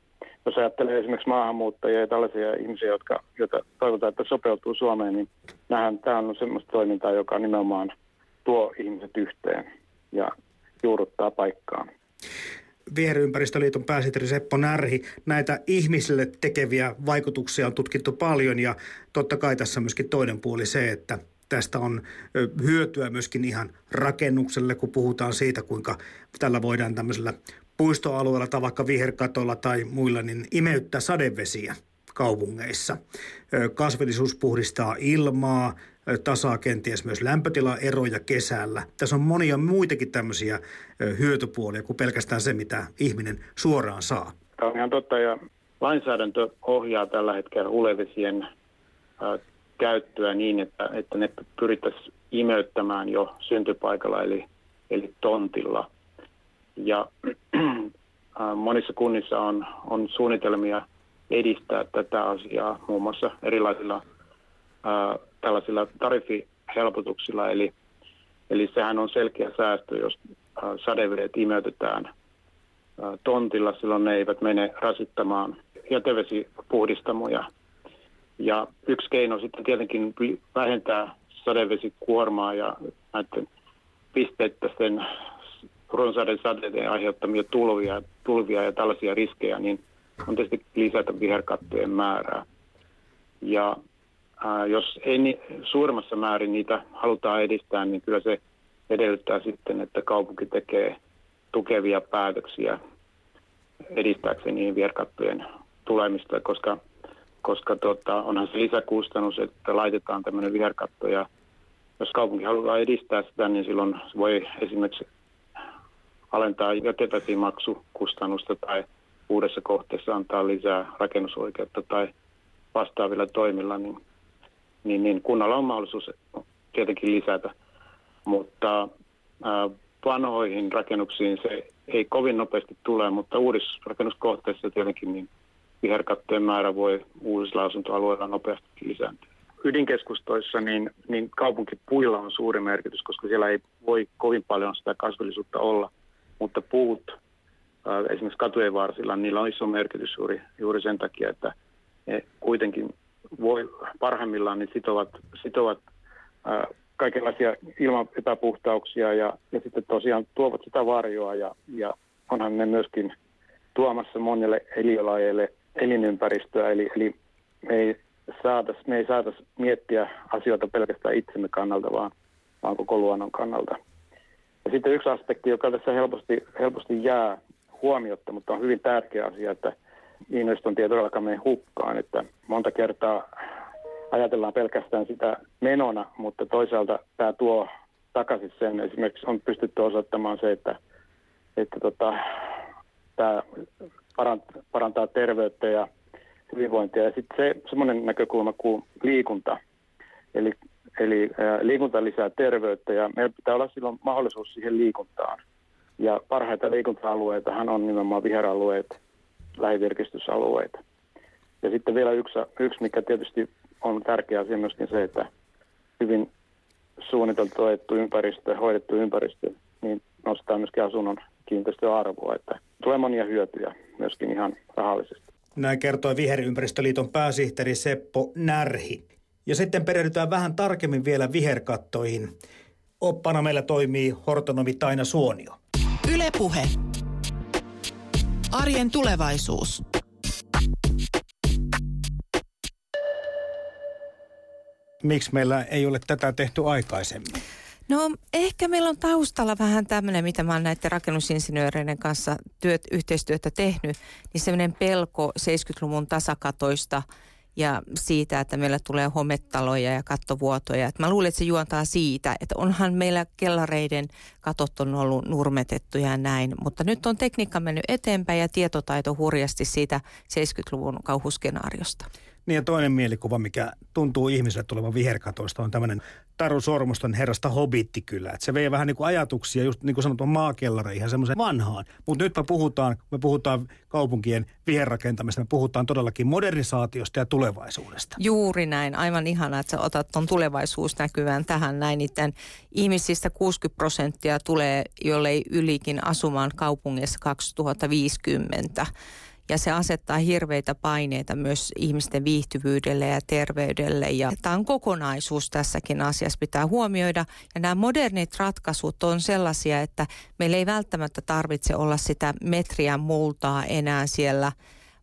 jos ajattelee esimerkiksi maahanmuuttajia ja tällaisia ihmisiä, jotka, joita toivotaan, että sopeutuu Suomeen, niin nähdään, tämä on semmoista toimintaa, joka nimenomaan tuo ihmiset yhteen ja juurruttaa paikkaan. Viherympäristöliiton pääsihteeri Seppo Närhi, näitä ihmisille tekeviä vaikutuksia on tutkittu paljon ja totta kai tässä on myöskin toinen puoli se, että tästä on hyötyä myöskin ihan rakennukselle, kun puhutaan siitä, kuinka tällä voidaan tämmöisellä puistoalueella tai vaikka viherkatolla tai muilla, niin imeyttää sadevesiä kaupungeissa. Kasvillisuus puhdistaa ilmaa, tasaa kenties myös lämpötilaeroja kesällä. Tässä on monia muitakin tämmöisiä hyötypuolia kuin pelkästään se, mitä ihminen suoraan saa. Tämä on ihan totta ja lainsäädäntö ohjaa tällä hetkellä hulevesien käyttöä niin, että, että ne pyrittäisiin imeyttämään jo syntypaikalla eli, eli tontilla. Ja monissa kunnissa on, on suunnitelmia edistää tätä asiaa muun muassa erilaisilla ää, tällaisilla tariffihelpotuksilla. Eli, eli sehän on selkeä säästö, jos ää, sadevedet imeytetään ää, tontilla, silloin ne eivät mene rasittamaan jätevesipuhdistamoja. Ja yksi keino sitten tietenkin vähentää sadevesikuormaa ja näiden pisteettäisten runsaiden sateiden aiheuttamia tulvia, tulvia ja tällaisia riskejä, niin on tietysti lisätä viherkattojen määrää. Ja ää, jos ei ni, suuremmassa määrin niitä halutaan edistää, niin kyllä se edellyttää sitten, että kaupunki tekee tukevia päätöksiä edistääkseen niihin viherkattojen tulemista, koska, koska tota, onhan se lisäkustannus, että laitetaan tämmöinen viherkatto ja jos kaupunki haluaa edistää sitä, niin silloin se voi esimerkiksi alentaa jätevesimaksukustannusta tai uudessa kohteessa antaa lisää rakennusoikeutta tai vastaavilla toimilla, niin, niin, niin kunnalla on mahdollisuus tietenkin lisätä. Mutta ää, vanhoihin rakennuksiin se ei kovin nopeasti tule, mutta uudissa rakennuskohteissa tietenkin niin viherkattojen määrä voi uusilla asuntoalueilla nopeasti lisääntyä. Ydinkeskustoissa niin, niin kaupunkipuilla on suuri merkitys, koska siellä ei voi kovin paljon sitä kasvillisuutta olla, mutta puut esimerkiksi katujen varsilla, niillä on iso merkitys juuri, juuri sen takia, että ne kuitenkin voi parhaimmillaan niin sitovat, sitovat ää, kaikenlaisia ilman epäpuhtauksia ja, ja sitten tosiaan tuovat sitä varjoa ja, ja onhan ne myöskin tuomassa monelle eliölajeille elinympäristöä, eli, eli me ei saatais, me ei saatais miettiä asioita pelkästään itsemme kannalta, vaan, vaan koko luonnon kannalta. Ja sitten yksi aspekti, joka tässä helposti, helposti jää huomiotta, mutta on hyvin tärkeä asia, että investointi ei todellakaan mene hukkaan. Että monta kertaa ajatellaan pelkästään sitä menona, mutta toisaalta tämä tuo takaisin sen. Esimerkiksi on pystytty osoittamaan se, että, että tota, tämä parantaa terveyttä ja hyvinvointia. Ja sitten se semmoinen näkökulma kuin liikunta. Eli, eli ää, liikunta lisää terveyttä ja meillä pitää olla silloin mahdollisuus siihen liikuntaan. Ja parhaita liikunta-alueitahan on nimenomaan viheralueet, lähivirkistysalueita. Ja sitten vielä yksi, yksi, mikä tietysti on tärkeä asia myöskin se, että hyvin suunniteltu, ympäristö, hoidettu ympäristö, niin nostaa myöskin asunnon kiinteistöarvoa, että tulee monia hyötyjä myöskin ihan rahallisesti. Näin kertoi Viherympäristöliiton pääsihteeri Seppo Närhi. Ja sitten perehdytään vähän tarkemmin vielä viherkattoihin. Oppana meillä toimii hortonomi Taina Suonio. Ylepuhe. Arjen tulevaisuus. Miksi meillä ei ole tätä tehty aikaisemmin? No ehkä meillä on taustalla vähän tämmöinen, mitä mä oon näiden rakennusinsinööreiden kanssa työt, yhteistyötä tehnyt, niin semmoinen pelko 70-luvun tasakatoista – ja siitä, että meillä tulee hometaloja ja kattovuotoja. Et mä luulen, että se juontaa siitä, että onhan meillä kellareiden katot on ollut nurmetettuja ja näin, mutta nyt on tekniikka mennyt eteenpäin ja tietotaito hurjasti siitä 70-luvun kauhuskenaariosta. Niin ja toinen mielikuva, mikä tuntuu ihmiselle tulevan viherkatoista, on tämmöinen Taru Sormuston herrasta hobittikylä. Että se vei vähän niin kuin ajatuksia, just niin kuin sanottu maakelları, ihan semmoisen vanhaan. Mutta nyt me puhutaan, me puhutaan kaupunkien viherrakentamista, me puhutaan todellakin modernisaatiosta ja tulevaisuudesta. Juuri näin, aivan ihanaa, että sä otat tuon tulevaisuusnäkyvän tähän näin. Niiden ihmisistä 60 prosenttia tulee, jollei ylikin asumaan kaupungissa 2050 ja se asettaa hirveitä paineita myös ihmisten viihtyvyydelle ja terveydelle. Ja tämä on kokonaisuus tässäkin asiassa pitää huomioida. Ja nämä modernit ratkaisut on sellaisia, että meillä ei välttämättä tarvitse olla sitä metriä multaa enää siellä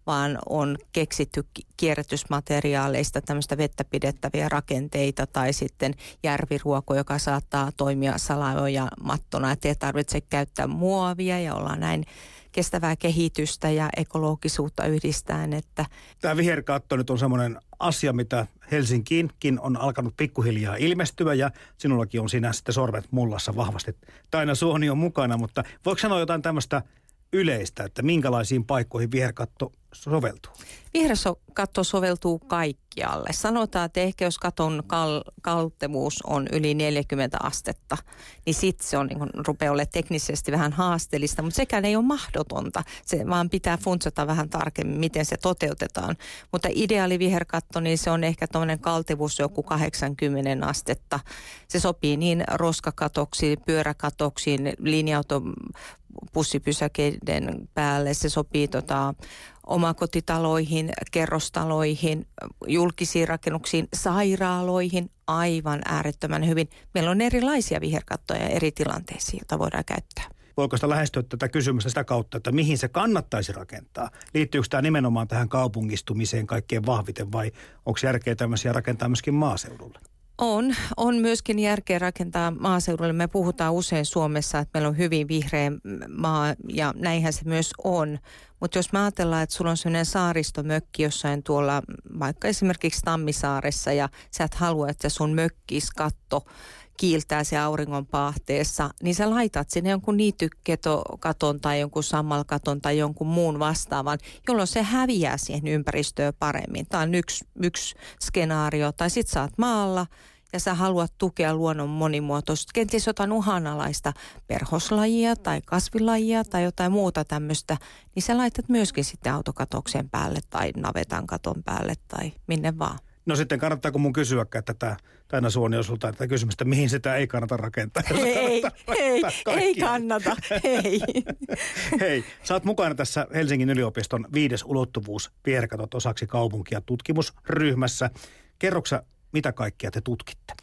vaan on keksitty kierrätysmateriaaleista tämmöistä vettä pidettäviä rakenteita tai sitten järviruoko, joka saattaa toimia salaoja mattona, että ei tarvitse käyttää muovia ja olla näin kestävää kehitystä ja ekologisuutta yhdistäen. Että Tämä viherkatto nyt on semmoinen asia, mitä Helsinkiinkin on alkanut pikkuhiljaa ilmestyä ja sinullakin on siinä sitten sormet mullassa vahvasti. Taina Suoni on mukana, mutta voiko sanoa jotain tämmöistä yleistä, että minkälaisiin paikkoihin viherkatto soveltuu? Viherkatto soveltuu kaikkialle. Sanotaan, että ehkä jos katon kal- kaltevuus on yli 40 astetta, niin sitten se on, niin rupeaa olemaan teknisesti vähän haasteellista, mutta sekään ei ole mahdotonta. Se vaan pitää funtsata vähän tarkemmin, miten se toteutetaan. Mutta ideaali viherkatto, niin se on ehkä tuommoinen kaltevuus joku 80 astetta. Se sopii niin roskakatoksiin, pyöräkatoksiin, linja-auto pussipysäkeiden päälle. Se sopii tota, omakotitaloihin, kerrostaloihin, julkisiin rakennuksiin, sairaaloihin aivan äärettömän hyvin. Meillä on erilaisia viherkattoja eri tilanteisiin, joita voidaan käyttää. Voiko sitä lähestyä tätä kysymystä sitä kautta, että mihin se kannattaisi rakentaa? Liittyykö tämä nimenomaan tähän kaupungistumiseen kaikkein vahviten vai onko järkeä tämmöisiä rakentaa myöskin maaseudulle? On, on myöskin järkeä rakentaa maaseudulle. Me puhutaan usein Suomessa, että meillä on hyvin vihreä maa ja näinhän se myös on. Mutta jos me ajatellaan, että sulla on sellainen saaristomökki jossain tuolla vaikka esimerkiksi Tammisaaressa ja sä et halua, että sun mökkiskatto kiiltää se auringon paahteessa, niin sä laitat sinne jonkun niitykketokaton tai jonkun sammalkaton tai jonkun muun vastaavan, jolloin se häviää siihen ympäristöön paremmin. Tämä on yksi, yksi skenaario. Tai sit sä oot maalla ja sä haluat tukea luonnon monimuotoisuutta, kenties jotain uhanalaista perhoslajia tai kasvilajia tai jotain muuta tämmöistä, niin sä laitat myöskin sitten autokatoksen päälle tai navetan katon päälle tai minne vaan. No sitten kannattaako mun kysyäkään tätä Taina Suoni on sulta tätä kysymystä, mihin sitä ei kannata rakentaa? Ei, kannattaa ei, rakentaa ei kannata, ei. <laughs> Hei, sä oot mukana tässä Helsingin yliopiston viides ulottuvuus viherkatot osaksi kaupunkia tutkimusryhmässä. Kerroksä, mitä kaikkea te tutkitte?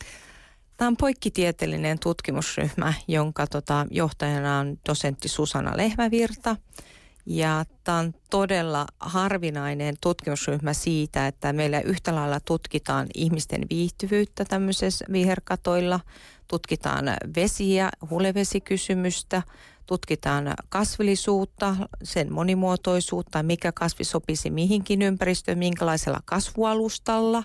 Tämä on poikkitieteellinen tutkimusryhmä, jonka tota, johtajana on dosentti Susanna Lehmävirta. Ja tämä on todella harvinainen tutkimusryhmä siitä, että meillä yhtä lailla tutkitaan ihmisten viihtyvyyttä tämmöisessä viherkatoilla, tutkitaan vesiä, hulevesikysymystä, tutkitaan kasvillisuutta, sen monimuotoisuutta, mikä kasvi sopisi mihinkin ympäristöön, minkälaisella kasvualustalla.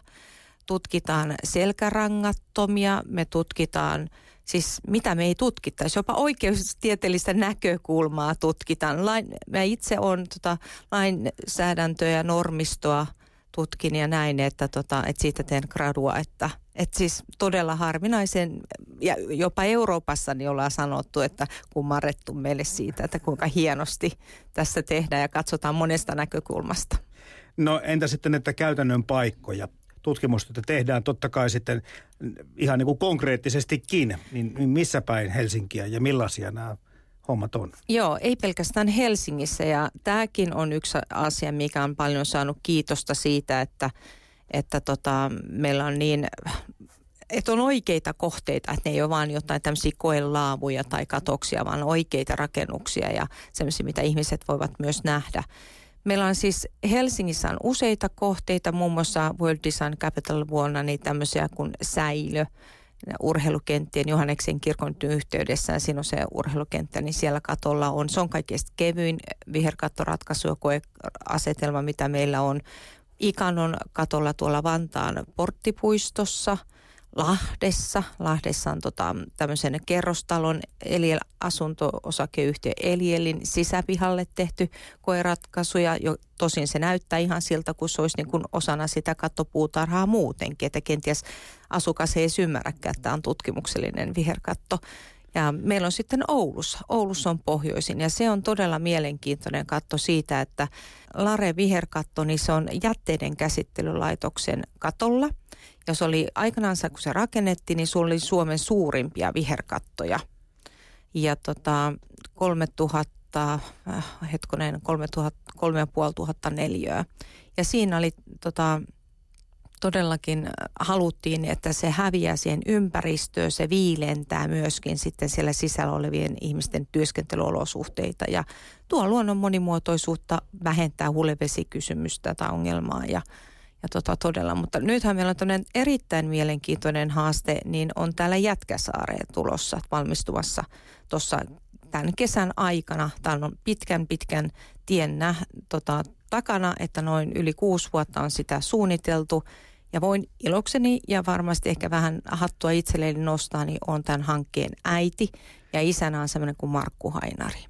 Tutkitaan selkärangattomia, me tutkitaan siis mitä me ei tutkittaisi, jopa oikeustieteellistä näkökulmaa tutkitaan. Lain, mä itse olen tota, lainsäädäntöä ja normistoa tutkin ja näin, että, tota, että siitä teen gradua, että, että siis todella harvinaisen, ja jopa Euroopassa niin ollaan sanottu, että kummarrettu meille siitä, että kuinka hienosti tässä tehdään ja katsotaan monesta näkökulmasta. No entä sitten, että käytännön paikkoja? Tutkimustyötä tehdään totta kai sitten ihan niin kuin konkreettisestikin, niin, niin missä päin Helsinkiä ja millaisia nämä hommat on? Joo, ei pelkästään Helsingissä ja tämäkin on yksi asia, mikä on paljon saanut kiitosta siitä, että, että tota, meillä on niin että on oikeita kohteita, että ne ei ole vain jotain tämmöisiä koelaavuja tai katoksia, vaan oikeita rakennuksia ja semmoisia, mitä ihmiset voivat myös nähdä. Meillä on siis Helsingissä on useita kohteita, muun muassa World Design Capital vuonna, niin tämmöisiä kuin säilö, urheilukenttien Johanneksen kirkon yhteydessä, siinä on se urheilukenttä, niin siellä katolla on, se on kaikkein kevyin viherkattoratkaisu ja koeasetelma, mitä meillä on. Ikanon katolla tuolla Vantaan porttipuistossa – Lahdessa. Lahdessa on tota, tämmöisen kerrostalon Eliel asunto-osakeyhtiö Elielin sisäpihalle tehty koeratkaisuja. Jo, tosin se näyttää ihan siltä, kun se olisi niin kuin osana sitä kattopuutarhaa muutenkin, että kenties asukas ei ymmärräkään, että tämä on tutkimuksellinen viherkatto. Ja meillä on sitten Oulussa. Oulussa on pohjoisin ja se on todella mielenkiintoinen katto siitä, että Lare viherkatto, niin se on jätteiden käsittelylaitoksen katolla – ja se oli aikanaan, kun se rakennettiin, niin se oli Suomen suurimpia viherkattoja. Ja tota, 3000 tota, äh, hetkonen 3500 neliöä. Ja siinä oli tota, todellakin haluttiin, että se häviää siihen ympäristöön, se viilentää myöskin sitten siellä sisällä olevien ihmisten työskentelyolosuhteita ja tuo luonnon monimuotoisuutta vähentää hulevesikysymystä tai ongelmaa ja, ja tota todella. Mutta nythän meillä on toinen erittäin mielenkiintoinen haaste, niin on täällä Jätkäsaareen tulossa valmistuvassa tuossa tämän kesän aikana. Tämä on pitkän pitkän tien nä, tota, takana, että noin yli kuusi vuotta on sitä suunniteltu. Ja voin ilokseni ja varmasti ehkä vähän hattua itselleni nostaa, niin on tämän hankkeen äiti ja isänä on semmoinen kuin Markku Hainari.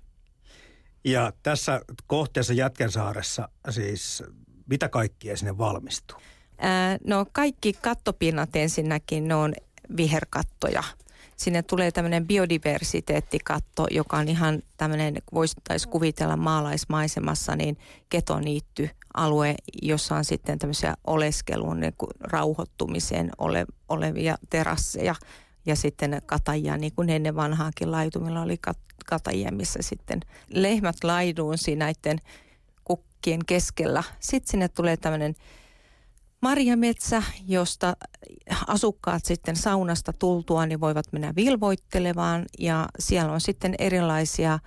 Ja tässä kohteessa Jätkensaaressa siis mitä kaikkia sinne valmistuu? Ää, no kaikki kattopinnat ensinnäkin, ne on viherkattoja – sinne tulee tämmöinen biodiversiteettikatto, joka on ihan tämmöinen, voisi kuvitella maalaismaisemassa, niin ketoniitty alue, jossa on sitten tämmöisiä oleskelun niin rauhoittumiseen ole, olevia terasseja ja sitten katajia, niin kuin ennen vanhaakin laitumilla oli kat- katajia, missä sitten lehmät laiduunsi näiden kukkien keskellä. Sitten sinne tulee tämmöinen marjametsä, josta asukkaat sitten saunasta tultua niin voivat mennä vilvoittelemaan ja siellä on sitten erilaisia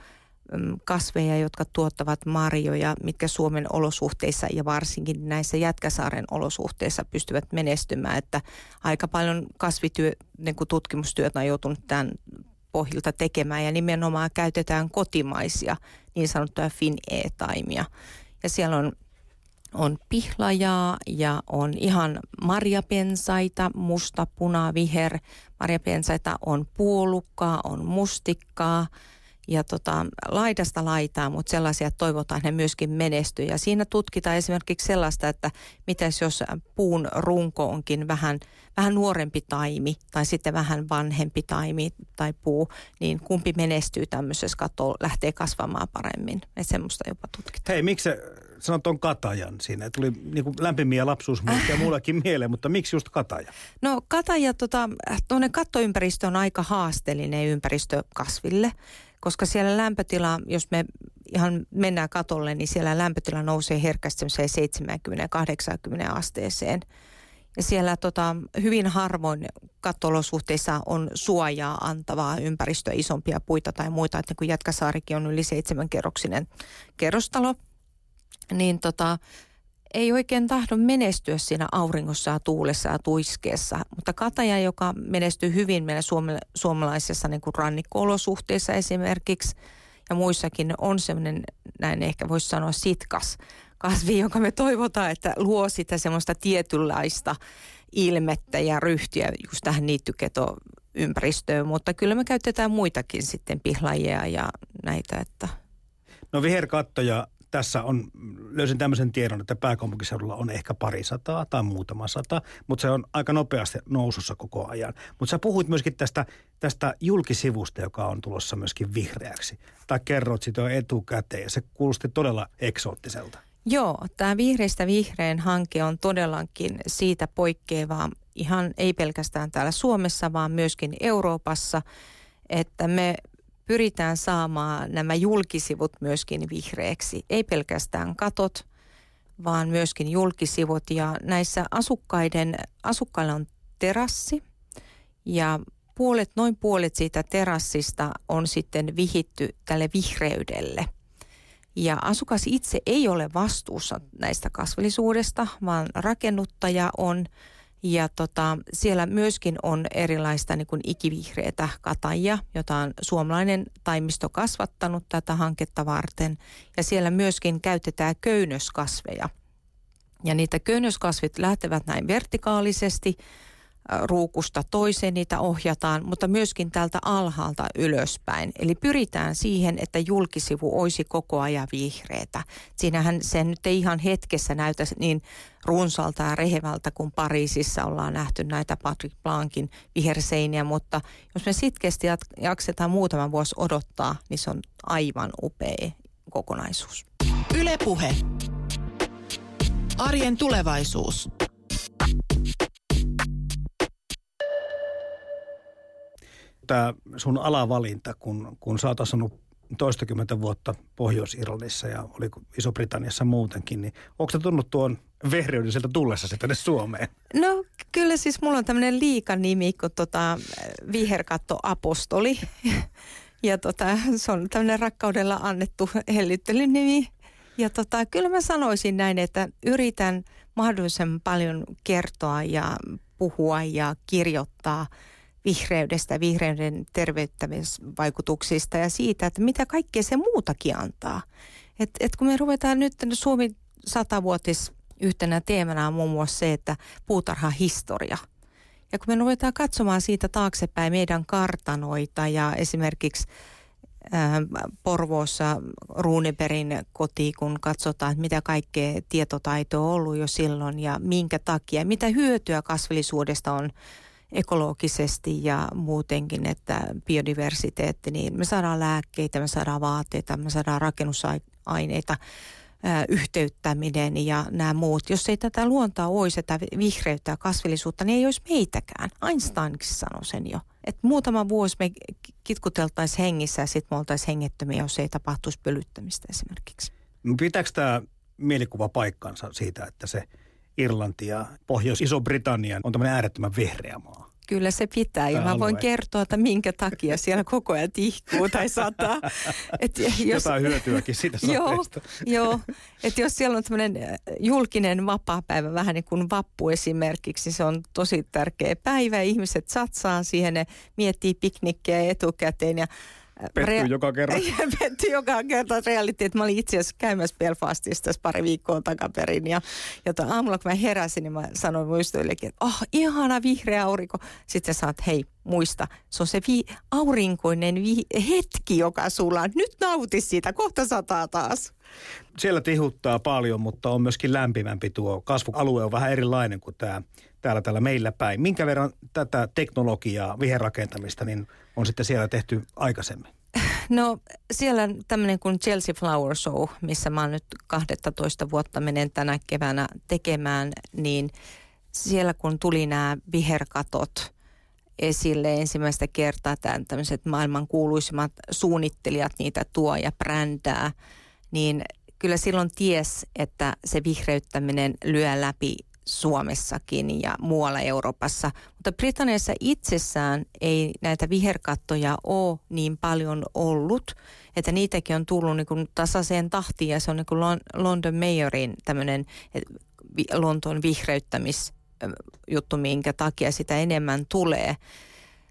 mm, kasveja, jotka tuottavat marjoja, mitkä Suomen olosuhteissa ja varsinkin näissä Jätkäsaaren olosuhteissa pystyvät menestymään. Että aika paljon kasvityö, niin kuin tutkimustyötä on joutunut tämän pohjilta tekemään ja nimenomaan käytetään kotimaisia niin sanottuja FinE-taimia. Ja siellä on on pihlajaa ja on ihan marjapensaita, musta, puna, viher. Marjapensaita on puolukkaa, on mustikkaa ja tota, laidasta laitaa, mutta sellaisia toivotaan, ne myöskin menestyy. Ja siinä tutkitaan esimerkiksi sellaista, että mitäs jos puun runko onkin vähän, vähän nuorempi taimi tai sitten vähän vanhempi taimi tai puu, niin kumpi menestyy tämmöisessä kato, lähtee kasvamaan paremmin. Että semmoista jopa tutkitaan. Hei, miksi sanot on Katajan siinä? Tuli niin kuin lämpimiä lapsuusmuistoja muullekin mieleen, mutta miksi just Kataja? No Kataja, tota, kattoympäristö on aika haasteellinen ympäristö kasville, koska siellä lämpötila, jos me ihan mennään katolle, niin siellä lämpötila nousee herkästi 70-80 asteeseen. Ja siellä tota, hyvin harvoin kattolosuhteissa on suojaa antavaa ympäristöä, isompia puita tai muita. Että kun Jätkäsaarikin on yli seitsemänkerroksinen kerrostalo, niin tota, ei oikein tahdo menestyä siinä auringossa ja tuulessa ja tuiskeessa. Mutta kataja, joka menestyy hyvin suome, suomalaisessa niin kuin rannikko-olosuhteissa esimerkiksi ja muissakin, on semmoinen, näin ehkä voisi sanoa sitkas kasvi, <laughs> joka me toivotaan, että luo sitä semmoista tietynlaista ilmettä ja ryhtiä just tähän niittyketoympäristöön. Mutta kyllä me käytetään muitakin sitten pihlajia ja näitä, että... No viherkattoja tässä on, löysin tämmöisen tiedon, että pääkaupunkiseudulla on ehkä pari sataa tai muutama sata, mutta se on aika nopeasti nousussa koko ajan. Mutta sä puhuit myöskin tästä, tästä julkisivusta, joka on tulossa myöskin vihreäksi. Tai kerrot sitä jo etukäteen ja se kuulosti todella eksoottiselta. Joo, tämä Vihreistä vihreän hanke on todellakin siitä poikkeavaa ihan ei pelkästään täällä Suomessa, vaan myöskin Euroopassa, että me pyritään saamaan nämä julkisivut myöskin vihreäksi. Ei pelkästään katot, vaan myöskin julkisivut. Ja näissä asukkaiden, asukkailla on terassi ja puolet, noin puolet siitä terassista on sitten vihitty tälle vihreydelle. Ja asukas itse ei ole vastuussa näistä kasvillisuudesta, vaan rakennuttaja on – ja tota, siellä myöskin on erilaista niin kuin ikivihreitä katajia, jota on suomalainen taimisto kasvattanut tätä hanketta varten. Ja siellä myöskin käytetään köynnöskasveja. Ja niitä köynnöskasvit lähtevät näin vertikaalisesti – ruukusta toiseen niitä ohjataan, mutta myöskin täältä alhaalta ylöspäin. Eli pyritään siihen, että julkisivu olisi koko ajan vihreätä. Siinähän se nyt ei ihan hetkessä näytä niin runsalta ja rehevältä kuin Pariisissa ollaan nähty näitä Patrick Blancin viherseiniä, mutta jos me sitkeästi jaksetaan muutaman vuosi odottaa, niin se on aivan upea kokonaisuus. Ylepuhe. Arjen tulevaisuus. Tämä sun alavalinta, kun, kun sä oot asunut toistakymmentä vuotta Pohjois-Irlannissa ja oli Iso-Britanniassa muutenkin, niin onko se tunnut tuon vehreyden sieltä tullessa tänne Suomeen? No kyllä siis mulla on tämmöinen liikanimi kuin tota, viherkatto apostoli. <laughs> Ja tota, se on tämmöinen rakkaudella annettu hellittelynimi. Ja tota, kyllä mä sanoisin näin, että yritän mahdollisimman paljon kertoa ja puhua ja kirjoittaa vihreydestä, vihreyden terveyttämisvaikutuksista ja siitä, että mitä kaikkea se muutakin antaa. Et, et kun me ruvetaan nyt Suomi satavuotis yhtenä teemana on muun muassa se, että puutarha historia. Ja kun me ruvetaan katsomaan siitä taaksepäin meidän kartanoita ja esimerkiksi Porvoossa Ruuneperin koti, kun katsotaan, että mitä kaikkea tietotaitoa on ollut jo silloin ja minkä takia, mitä hyötyä kasvillisuudesta on ekologisesti ja muutenkin, että biodiversiteetti, niin me saadaan lääkkeitä, me saadaan vaatteita, me saadaan rakennusaineita, yhteyttäminen ja nämä muut. Jos ei tätä luontaa olisi, tätä vihreyttä ja kasvillisuutta, niin ei olisi meitäkään. Einsteinkin sanoi sen jo. Että muutama vuosi me kitkuteltaisiin hengissä ja sitten me oltaisiin hengettömiä, jos ei tapahtuisi pölyttämistä esimerkiksi. Pitääkö tämä mielikuva paikkansa siitä, että se Irlanti ja Pohjois-Iso-Britannia on tämmöinen äärettömän vihreä maa? Kyllä se pitää ja mä voin kertoa, että minkä takia siellä koko ajan tihkuu tai sataa. <laughs> Et jos, Jotain hyötyäkin siitä Joo, <laughs> joo. että jos siellä on tämmöinen äh, julkinen vapaa-päivä, vähän niin kuin vappu esimerkiksi, se on tosi tärkeä päivä. Ihmiset satsaa siihen, ne miettii piknikkejä etukäteen ja Petty Rea- joka kerta. <laughs> Petty joka kerta reality, että mä olin itse asiassa käymässä Belfastissa tässä pari viikkoa takaperin. Ja, ja aamulla kun mä heräsin, niin mä sanoin muistoillekin, että oh, ihana vihreä aurinko. Sitten sä saat, hei, muista, se on se vi- aurinkoinen vi- hetki, joka sulla on. Nyt nauti siitä, kohta sataa taas. Siellä tihuttaa paljon, mutta on myöskin lämpimämpi tuo kasvualue on vähän erilainen kuin tämä täällä, täällä meillä päin. Minkä verran tätä teknologiaa, viherrakentamista, niin on sitten siellä tehty aikaisemmin? No siellä tämmöinen kuin Chelsea Flower Show, missä mä oon nyt 12 vuotta menen tänä keväänä tekemään, niin siellä kun tuli nämä viherkatot esille ensimmäistä kertaa, tämän tämmöiset maailman kuuluisimmat suunnittelijat niitä tuo ja brändää, niin kyllä silloin ties, että se vihreyttäminen lyö läpi Suomessakin ja muualla Euroopassa. Mutta Britanniassa itsessään ei näitä viherkattoja ole niin paljon ollut, että niitäkin on tullut niin kuin tasaiseen tahtiin ja se on niin kuin London Mayorin tämmöinen Lontoon vihreyttämisjuttu, minkä takia sitä enemmän tulee.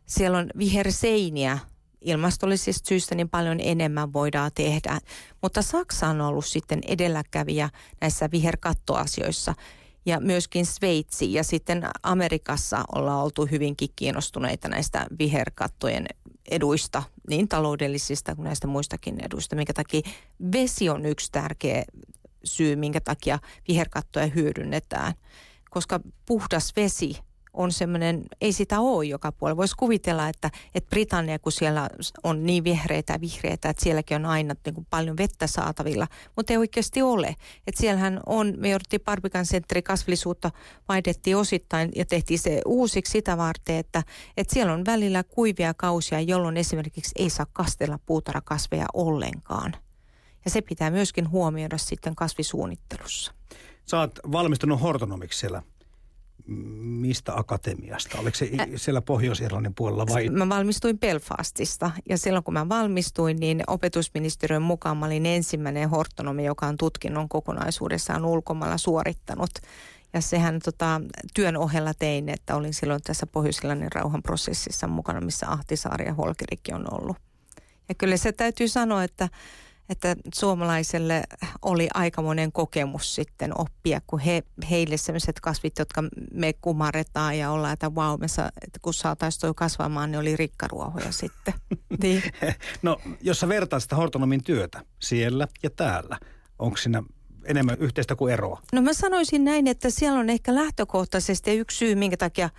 Siellä on viherseiniä ilmastollisista syistä niin paljon enemmän voidaan tehdä. Mutta Saksa on ollut sitten edelläkävijä näissä viherkattoasioissa ja myöskin Sveitsi ja sitten Amerikassa ollaan oltu hyvinkin kiinnostuneita näistä viherkattojen eduista, niin taloudellisista kuin näistä muistakin eduista, minkä takia vesi on yksi tärkeä syy, minkä takia viherkattoja hyödynnetään. Koska puhdas vesi on semmoinen, ei sitä ole joka puolella. Voisi kuvitella, että, että Britannia, kun siellä on niin vihreitä ja vihreitä, että sielläkin on aina niin kuin paljon vettä saatavilla, mutta ei oikeasti ole. Että siellähän on, me jouduttiin Barbican Centeri kasvillisuutta vaihdettiin osittain ja tehtiin se uusiksi sitä varten, että, että siellä on välillä kuivia kausia, jolloin esimerkiksi ei saa kastella puutarhakasveja ollenkaan. Ja se pitää myöskin huomioida sitten kasvisuunnittelussa. Oot valmistunut hortonomiksi siellä mistä akatemiasta? Oliko se siellä Pohjois-Irlannin puolella vai? Mä valmistuin Belfastista ja silloin kun mä valmistuin, niin opetusministeriön mukaan mä olin ensimmäinen hortonomi, joka on tutkinnon kokonaisuudessaan ulkomailla suorittanut. Ja sehän tota, työn ohella tein, että olin silloin tässä Pohjois-Irlannin rauhanprosessissa mukana, missä Ahtisaari ja Holkerikki on ollut. Ja kyllä se täytyy sanoa, että että suomalaiselle oli aikamoinen kokemus sitten oppia, kun he, heille sellaiset kasvit, jotka me kumarretaan ja ollaan, että vau, wow, sa, että kun saataisiin toi kasvamaan, niin oli rikkaruohoja sitten. <laughs> niin. No, jos sä vertaat sitä hortonomin työtä siellä ja täällä, onko siinä enemmän yhteistä kuin eroa? No mä sanoisin näin, että siellä on ehkä lähtökohtaisesti yksi syy, minkä takia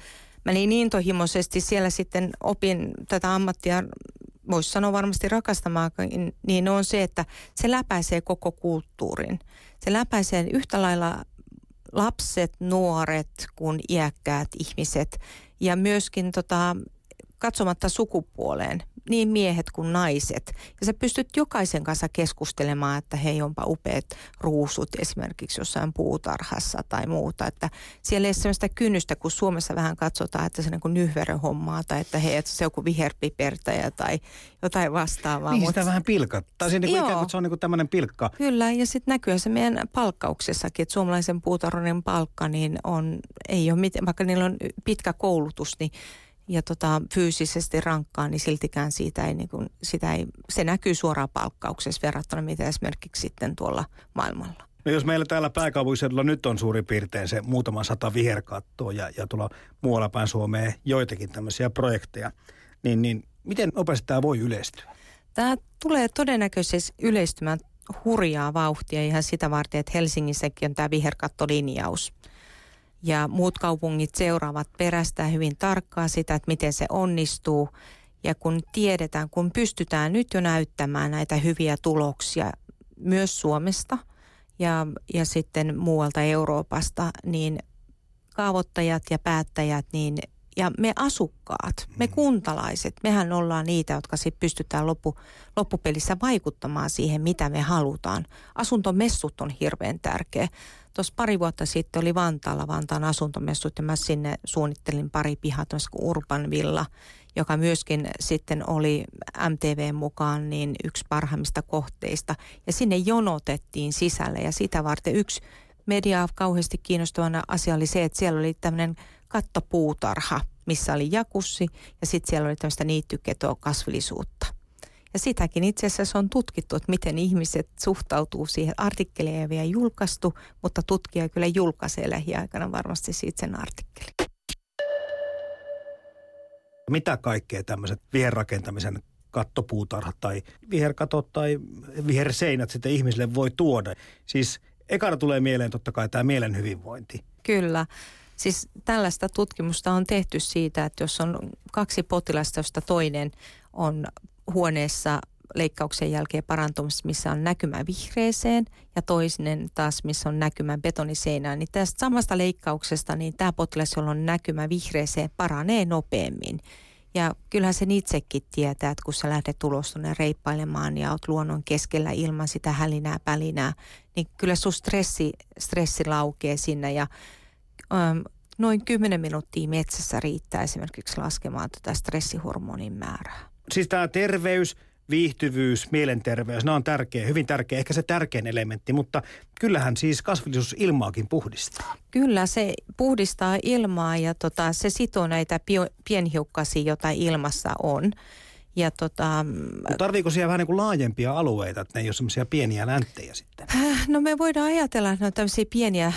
mä niin intohimoisesti siellä sitten opin tätä ammattia voisi sanoa varmasti rakastamaan, niin on se, että se läpäisee koko kulttuurin. Se läpäisee yhtä lailla lapset, nuoret kuin iäkkäät ihmiset. Ja myöskin tota, katsomatta sukupuoleen, niin miehet kuin naiset. Ja sä pystyt jokaisen kanssa keskustelemaan, että hei onpa upeat ruusut esimerkiksi jossain puutarhassa tai muuta. Että siellä ei ole sellaista kynnystä, kun Suomessa vähän katsotaan, että se on niin hommaa tai että hei, että se on joku viherpipertäjä tai jotain vastaavaa. Niin, sitä vähän pilkattaa. Se, niin kuin ikään kuin se on niin kuin tämmöinen pilkka. Kyllä, ja sitten näkyy se meidän palkkauksessakin, että suomalaisen puutarhurin palkka niin on, ei ole mitään, vaikka niillä on pitkä koulutus, niin ja tota, fyysisesti rankkaa, niin siltikään siitä ei, niin kuin, sitä ei, se näkyy suoraan palkkauksessa verrattuna mitä esimerkiksi sitten tuolla maailmalla. No jos meillä täällä pääkaupunkiseudulla nyt on suurin piirtein se muutama sata viherkattoa ja, ja tuolla muualla päin Suomeen joitakin tämmöisiä projekteja, niin, niin miten nopeasti tämä voi yleistyä? Tämä tulee todennäköisesti yleistymään hurjaa vauhtia ihan sitä varten, että Helsingissäkin on tämä viherkattolinjaus ja muut kaupungit seuraavat perästä hyvin tarkkaa sitä, että miten se onnistuu. Ja kun tiedetään, kun pystytään nyt jo näyttämään näitä hyviä tuloksia myös Suomesta ja, ja sitten muualta Euroopasta, niin kaavoittajat ja päättäjät, niin ja me asukkaat, me mm. kuntalaiset, mehän ollaan niitä, jotka sitten pystytään loppu, loppupelissä vaikuttamaan siihen, mitä me halutaan. Asuntomessut on hirveän tärkeä. Tuossa pari vuotta sitten oli Vantaalla Vantaan asuntomessut ja mä sinne suunnittelin pari pihaa, kuin Urban Villa, joka myöskin sitten oli MTV mukaan niin yksi parhaimmista kohteista. Ja sinne jonotettiin sisälle ja sitä varten yksi mediaa kauheasti kiinnostavana asia oli se, että siellä oli tämmöinen kattopuutarha, missä oli jakussi ja sitten siellä oli tämmöistä niittyketoa kasvillisuutta. Ja sitäkin itse asiassa on tutkittu, että miten ihmiset suhtautuu siihen. Artikkeleja ei vielä julkaistu, mutta tutkija kyllä julkaisee lähiaikana varmasti siitä sen artikkelin. Mitä kaikkea tämmöiset viherrakentamisen kattopuutarhat tai viherkatot tai viherseinät sitten ihmisille voi tuoda? Siis ekana tulee mieleen totta kai tämä mielen hyvinvointi. Kyllä. Siis tällaista tutkimusta on tehty siitä, että jos on kaksi potilasta, josta toinen on huoneessa leikkauksen jälkeen parantumassa, missä on näkymä vihreeseen ja toinen taas, missä on näkymä betoniseinään. Niin tästä samasta leikkauksesta niin tämä potilas, jolla on näkymä vihreeseen, paranee nopeammin. Ja kyllähän sen itsekin tietää, että kun sä lähdet ulos tuonne reippailemaan ja oot luonnon keskellä ilman sitä hälinää pälinää, niin kyllä sun stressi, stressi laukee sinne ja äm, noin 10 minuuttia metsässä riittää esimerkiksi laskemaan tätä stressihormonin määrää. Siis tämä terveys, viihtyvyys, mielenterveys, ne on tärkeä, hyvin tärkeä, ehkä se tärkein elementti, mutta kyllähän siis kasvillisuus ilmaakin puhdistaa. Kyllä, se puhdistaa ilmaa ja tota, se sitoo näitä pienhiukkasia, joita ilmassa on. Ja tota, tarviiko siellä vähän niin kuin laajempia alueita, että ne ei ole semmoisia pieniä länttejä sitten? Äh, no me voidaan ajatella, että ne on tämmöisiä pieniä,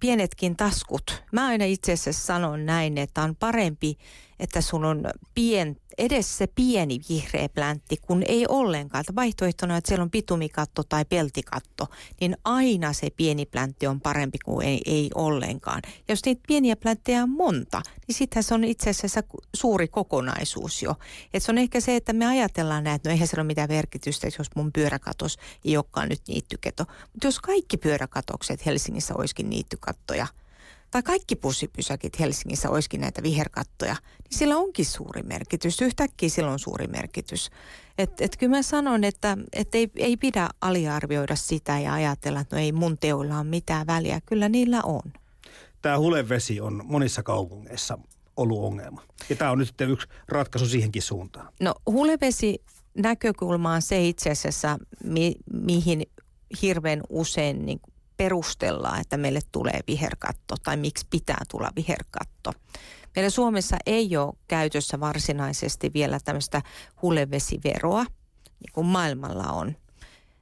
pienetkin taskut. Mä aina itse asiassa sanon näin, että on parempi, että sun on pien, edes se pieni vihreä pläntti, kun ei ollenkaan. Että vaihtoehtona, että siellä on pitumikatto tai peltikatto, niin aina se pieni pläntti on parempi kuin ei, ei ollenkaan. Ja jos niitä pieniä plänttejä on monta, niin sittenhän se on itse asiassa suuri kokonaisuus jo. Et se on ehkä se, että me ajatellaan näin, että no eihän se ole mitään merkitystä, jos mun pyöräkatos ei olekaan nyt niittyketo. Mutta jos kaikki pyöräkatokset Helsingissä olisikin niittykattoja – tai kaikki pussipysäkit Helsingissä olisikin näitä viherkattoja, niin sillä onkin suuri merkitys. Yhtäkkiä sillä on suuri merkitys. Et, et kyllä mä sanon, että et ei, ei pidä aliarvioida sitä ja ajatella, että no ei mun teoilla ole mitään väliä. Kyllä niillä on. Tämä hulevesi on monissa kaupungeissa ollut ongelma. Ja tämä on nyt yksi ratkaisu siihenkin suuntaan. No hulevesi näkökulma on se itse asiassa, mi, mihin hirveän usein niin perustellaan, että meille tulee viherkatto tai miksi pitää tulla viherkatto. Meillä Suomessa ei ole käytössä varsinaisesti vielä tämmöistä hulevesiveroa, niin kuin maailmalla on.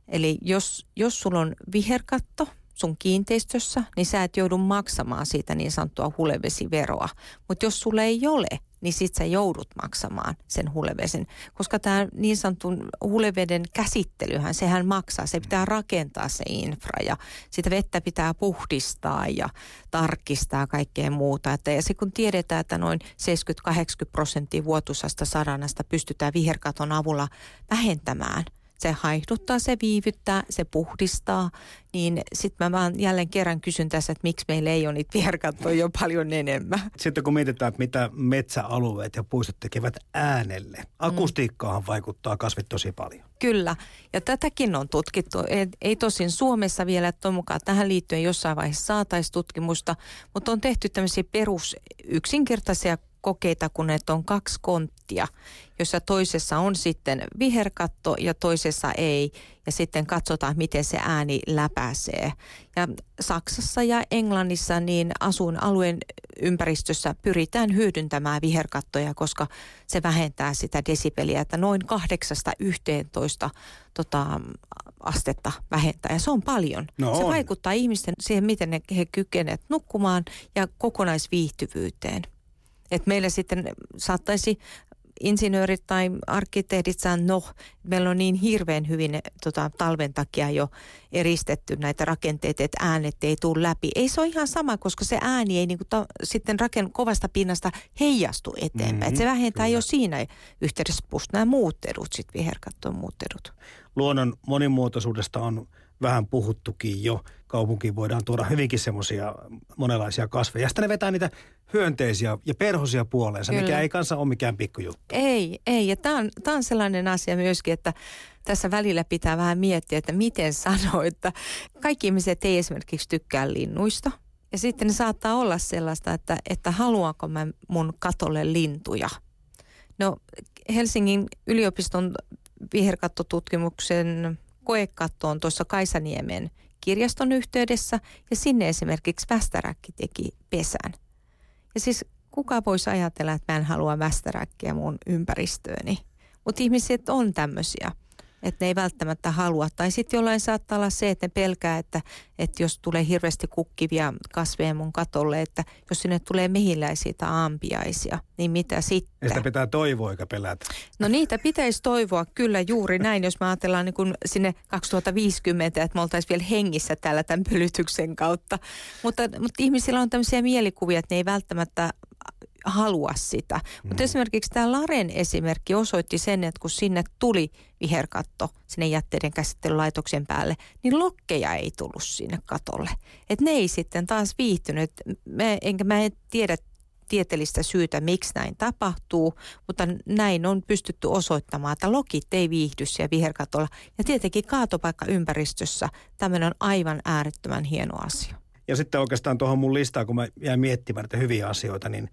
Eli jos, jos sulla on viherkatto sun kiinteistössä, niin sä et joudu maksamaan siitä niin sanottua hulevesiveroa. Mutta jos sulla ei ole, niin sit sä joudut maksamaan sen hulevesen. Koska tämä niin sanotun huleveden käsittelyhän, sehän maksaa. Se pitää rakentaa se infra ja sitä vettä pitää puhdistaa ja tarkistaa kaikkea muuta. Että, ja se kun tiedetään, että noin 70-80 prosenttia vuotuisasta sadanasta pystytään viherkaton avulla vähentämään – Se haihduttaa, se viivyttää, se puhdistaa. Niin sitten mä vaan jälleen kerran kysyn tässä, että miksi meillä ei ole niitä viherkattoja jo paljon enemmän. Sitten kun mietitään, että mitä metsäalueet ja puistot tekevät äänelle, akustiikkaahan vaikuttaa kasvit tosi paljon. Kyllä, ja tätäkin on tutkittu. Ei, ei tosin Suomessa vielä, että mukaan tähän liittyen jossain vaiheessa saataisiin tutkimusta, mutta on tehty tämmöisiä perus yksinkertaisia kokeita, kun että on kaksi konttia, jossa toisessa on sitten viherkatto ja toisessa ei. Ja sitten katsotaan, miten se ääni läpäisee. Ja Saksassa ja Englannissa niin asuinalueen ympäristössä pyritään hyödyntämään viherkattoja, koska se vähentää sitä desibeliä, että noin 8-11 tota, astetta vähentää. Ja se on paljon. No se on. vaikuttaa ihmisten siihen, miten ne, he kykenevät nukkumaan ja kokonaisviihtyvyyteen. Et meillä sitten saattaisi insinöörit tai arkkitehdit sanoa, no, meillä on niin hirveän hyvin tota, talven takia jo eristetty näitä rakenteita, että äänet ei tule läpi. Ei se ole ihan sama, koska se ääni ei niinku ta, sitten raken, kovasta pinnasta heijastu eteenpäin. Mm-hmm, Et se vähentää kyllä. jo siinä yhteydessä plus nämä muut edut, sitten viherkattoon muut edut. Luonnon monimuotoisuudesta on vähän puhuttukin jo. Kaupunkiin voidaan tuoda hyvinkin semmoisia monenlaisia kasveja. Ja sitten ne vetää niitä hyönteisiä ja perhosia puoleensa, Kyllä. mikä ei kanssa ole mikään pikkujuttu. Ei, ei. Ja tämä on, tää on sellainen asia myöskin, että tässä välillä pitää vähän miettiä, että miten sanoa, että kaikki ihmiset ei esimerkiksi tykkää linnuista. Ja sitten ne saattaa olla sellaista, että, että haluanko mä mun katolle lintuja. No Helsingin yliopiston viherkattotutkimuksen koekatto on tuossa Kaisaniemen kirjaston yhteydessä ja sinne esimerkiksi västäräkki teki pesän. Ja siis kuka voisi ajatella, että mä en halua västäräkkiä mun ympäristööni. Mutta ihmiset on tämmöisiä, että ne ei välttämättä halua. Tai sitten jollain saattaa olla se, että ne pelkää, että, että jos tulee hirveästi kukkivia kasveja mun katolle, että jos sinne tulee mehiläisiä tai ampiaisia, niin mitä sitten? sitä pitää toivoa eikä pelätä. No niitä pitäisi toivoa kyllä juuri näin, jos me ajatellaan niin kuin sinne 2050, että me oltaisiin vielä hengissä täällä tämän pölytyksen kautta. Mutta, mutta ihmisillä on tämmöisiä mielikuvia, että ne ei välttämättä halua sitä. Mm. Mutta esimerkiksi tämä Laren esimerkki osoitti sen, että kun sinne tuli viherkatto sinne jätteiden käsittelylaitoksen päälle, niin lokkeja ei tullut sinne katolle. Että ne ei sitten taas viihtynyt. Mä, enkä mä en tiedä tieteellistä syytä, miksi näin tapahtuu, mutta näin on pystytty osoittamaan, että lokit ei viihdy siellä viherkatolla. Ja tietenkin kaatopaikkaympäristössä tämmöinen on aivan äärettömän hieno asia. Ja sitten oikeastaan tuohon mun listaan, kun mä jäin miettimään näitä hyviä asioita, niin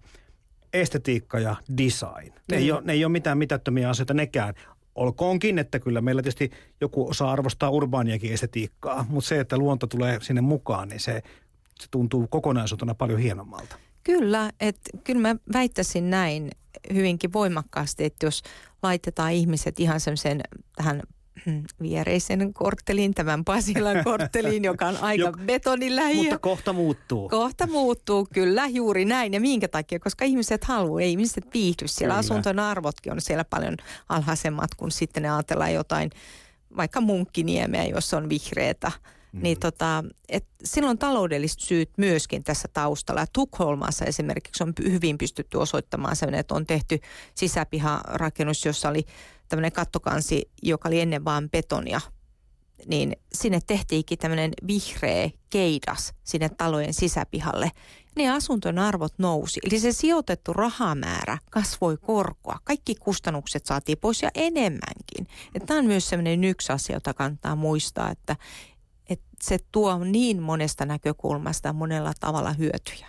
estetiikka ja design. Ne ei, ole, ne ei ole mitään mitättömiä asioita nekään. Olkoonkin, että kyllä meillä tietysti joku osaa arvostaa urbaaniakin estetiikkaa, mutta se, että luonto tulee sinne mukaan, niin se, se tuntuu kokonaisuutena paljon hienommalta. Kyllä, että kyllä mä väittäisin näin hyvinkin voimakkaasti, että jos laitetaan ihmiset ihan semmoisen tähän <clears throat> viereisen kortteliin, tämän Pasilan <laughs> kortteliin, joka on aika Jok- betonilähiö. Mutta kohta muuttuu. Kohta muuttuu, kyllä, juuri näin. Ja minkä takia? Koska ihmiset haluaa, ei ihmiset viihdy. Siellä Kyllä. asuntojen arvotkin on siellä paljon alhaisemmat, kun sitten ne ajatellaan jotain, vaikka munkkiniemeä, jos on vihreätä. Mm. Niin tota, et silloin taloudelliset syyt myöskin tässä taustalla. Tukholmassa esimerkiksi on hyvin pystytty osoittamaan sellainen, että on tehty sisäpiharakennus, jossa oli tämmöinen kattokansi, joka oli ennen vaan betonia niin sinne tehtiinkin tämmöinen vihreä keidas sinne talojen sisäpihalle. Ne asuntojen arvot nousi. Eli se sijoitettu rahamäärä kasvoi korkoa. Kaikki kustannukset saatiin pois ja enemmänkin. Tämä on myös sellainen yksi asia, jota kannattaa muistaa, että, että se tuo niin monesta näkökulmasta monella tavalla hyötyjä.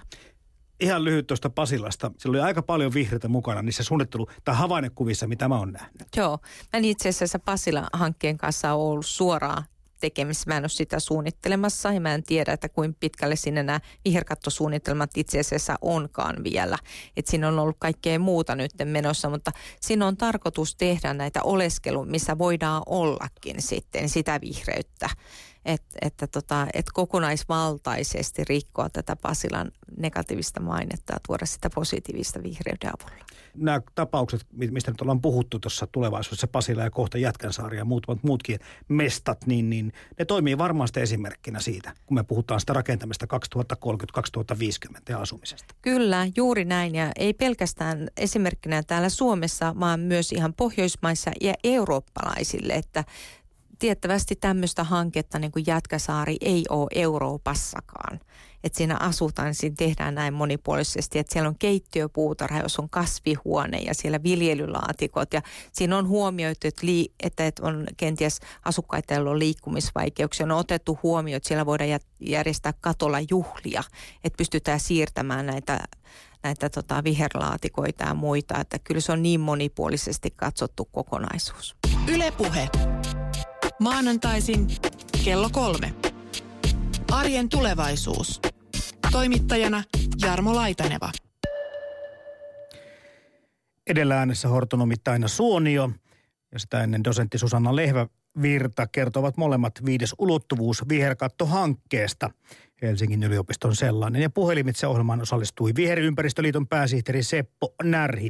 Ihan lyhyt tuosta Pasilasta. Siellä oli aika paljon vihreitä mukana niissä suunnittelu- tai havainnekuvissa, mitä mä oon nähnyt. Joo, mä en itse asiassa Pasila-hankkeen kanssa ole ollut suoraan tekemisissä. Mä en ole sitä suunnittelemassa ja mä en tiedä, että kuinka pitkälle sinne nämä viherkattosuunnitelmat itse asiassa onkaan vielä. Että siinä on ollut kaikkea muuta nyt menossa, mutta siinä on tarkoitus tehdä näitä oleskelu, missä voidaan ollakin sitten sitä vihreyttä. Et, että tota, et kokonaisvaltaisesti rikkoa tätä Pasilan negatiivista mainetta ja tuoda sitä positiivista vihreyden avulla. Nämä tapaukset, mi- mistä nyt ollaan puhuttu tuossa tulevaisuudessa, Pasila ja kohta Jätkänsaari ja muutamat muutkin mestat, niin, niin ne toimii varmasti esimerkkinä siitä, kun me puhutaan sitä rakentamista 2030-2050 ja asumisesta. Kyllä, juuri näin. Ja ei pelkästään esimerkkinä täällä Suomessa, vaan myös ihan Pohjoismaissa ja eurooppalaisille, että tiettävästi tämmöistä hanketta niin kuin Jätkäsaari ei ole Euroopassakaan. Että siinä asutaan, niin siinä tehdään näin monipuolisesti, että siellä on keittiöpuutarha, jos on kasvihuone ja siellä viljelylaatikot. Ja siinä on huomioitu, että, lii, että on kenties asukkaita, joilla on liikkumisvaikeuksia. On otettu huomioon, että siellä voidaan järjestää katolla juhlia, että pystytään siirtämään näitä näitä tota, viherlaatikoita ja muita, että kyllä se on niin monipuolisesti katsottu kokonaisuus. Ylepuhe. Maanantaisin kello kolme. Arjen tulevaisuus. Toimittajana Jarmo Laitaneva. Edellä äänessä hortonomi Taina Suonio ja sitä ennen dosentti Susanna Lehvä Virta kertovat molemmat viides ulottuvuus viherkattohankkeesta. Helsingin yliopiston sellainen. Ja puhelimitse ohjelmaan osallistui Viherympäristöliiton pääsihteeri Seppo Närhi.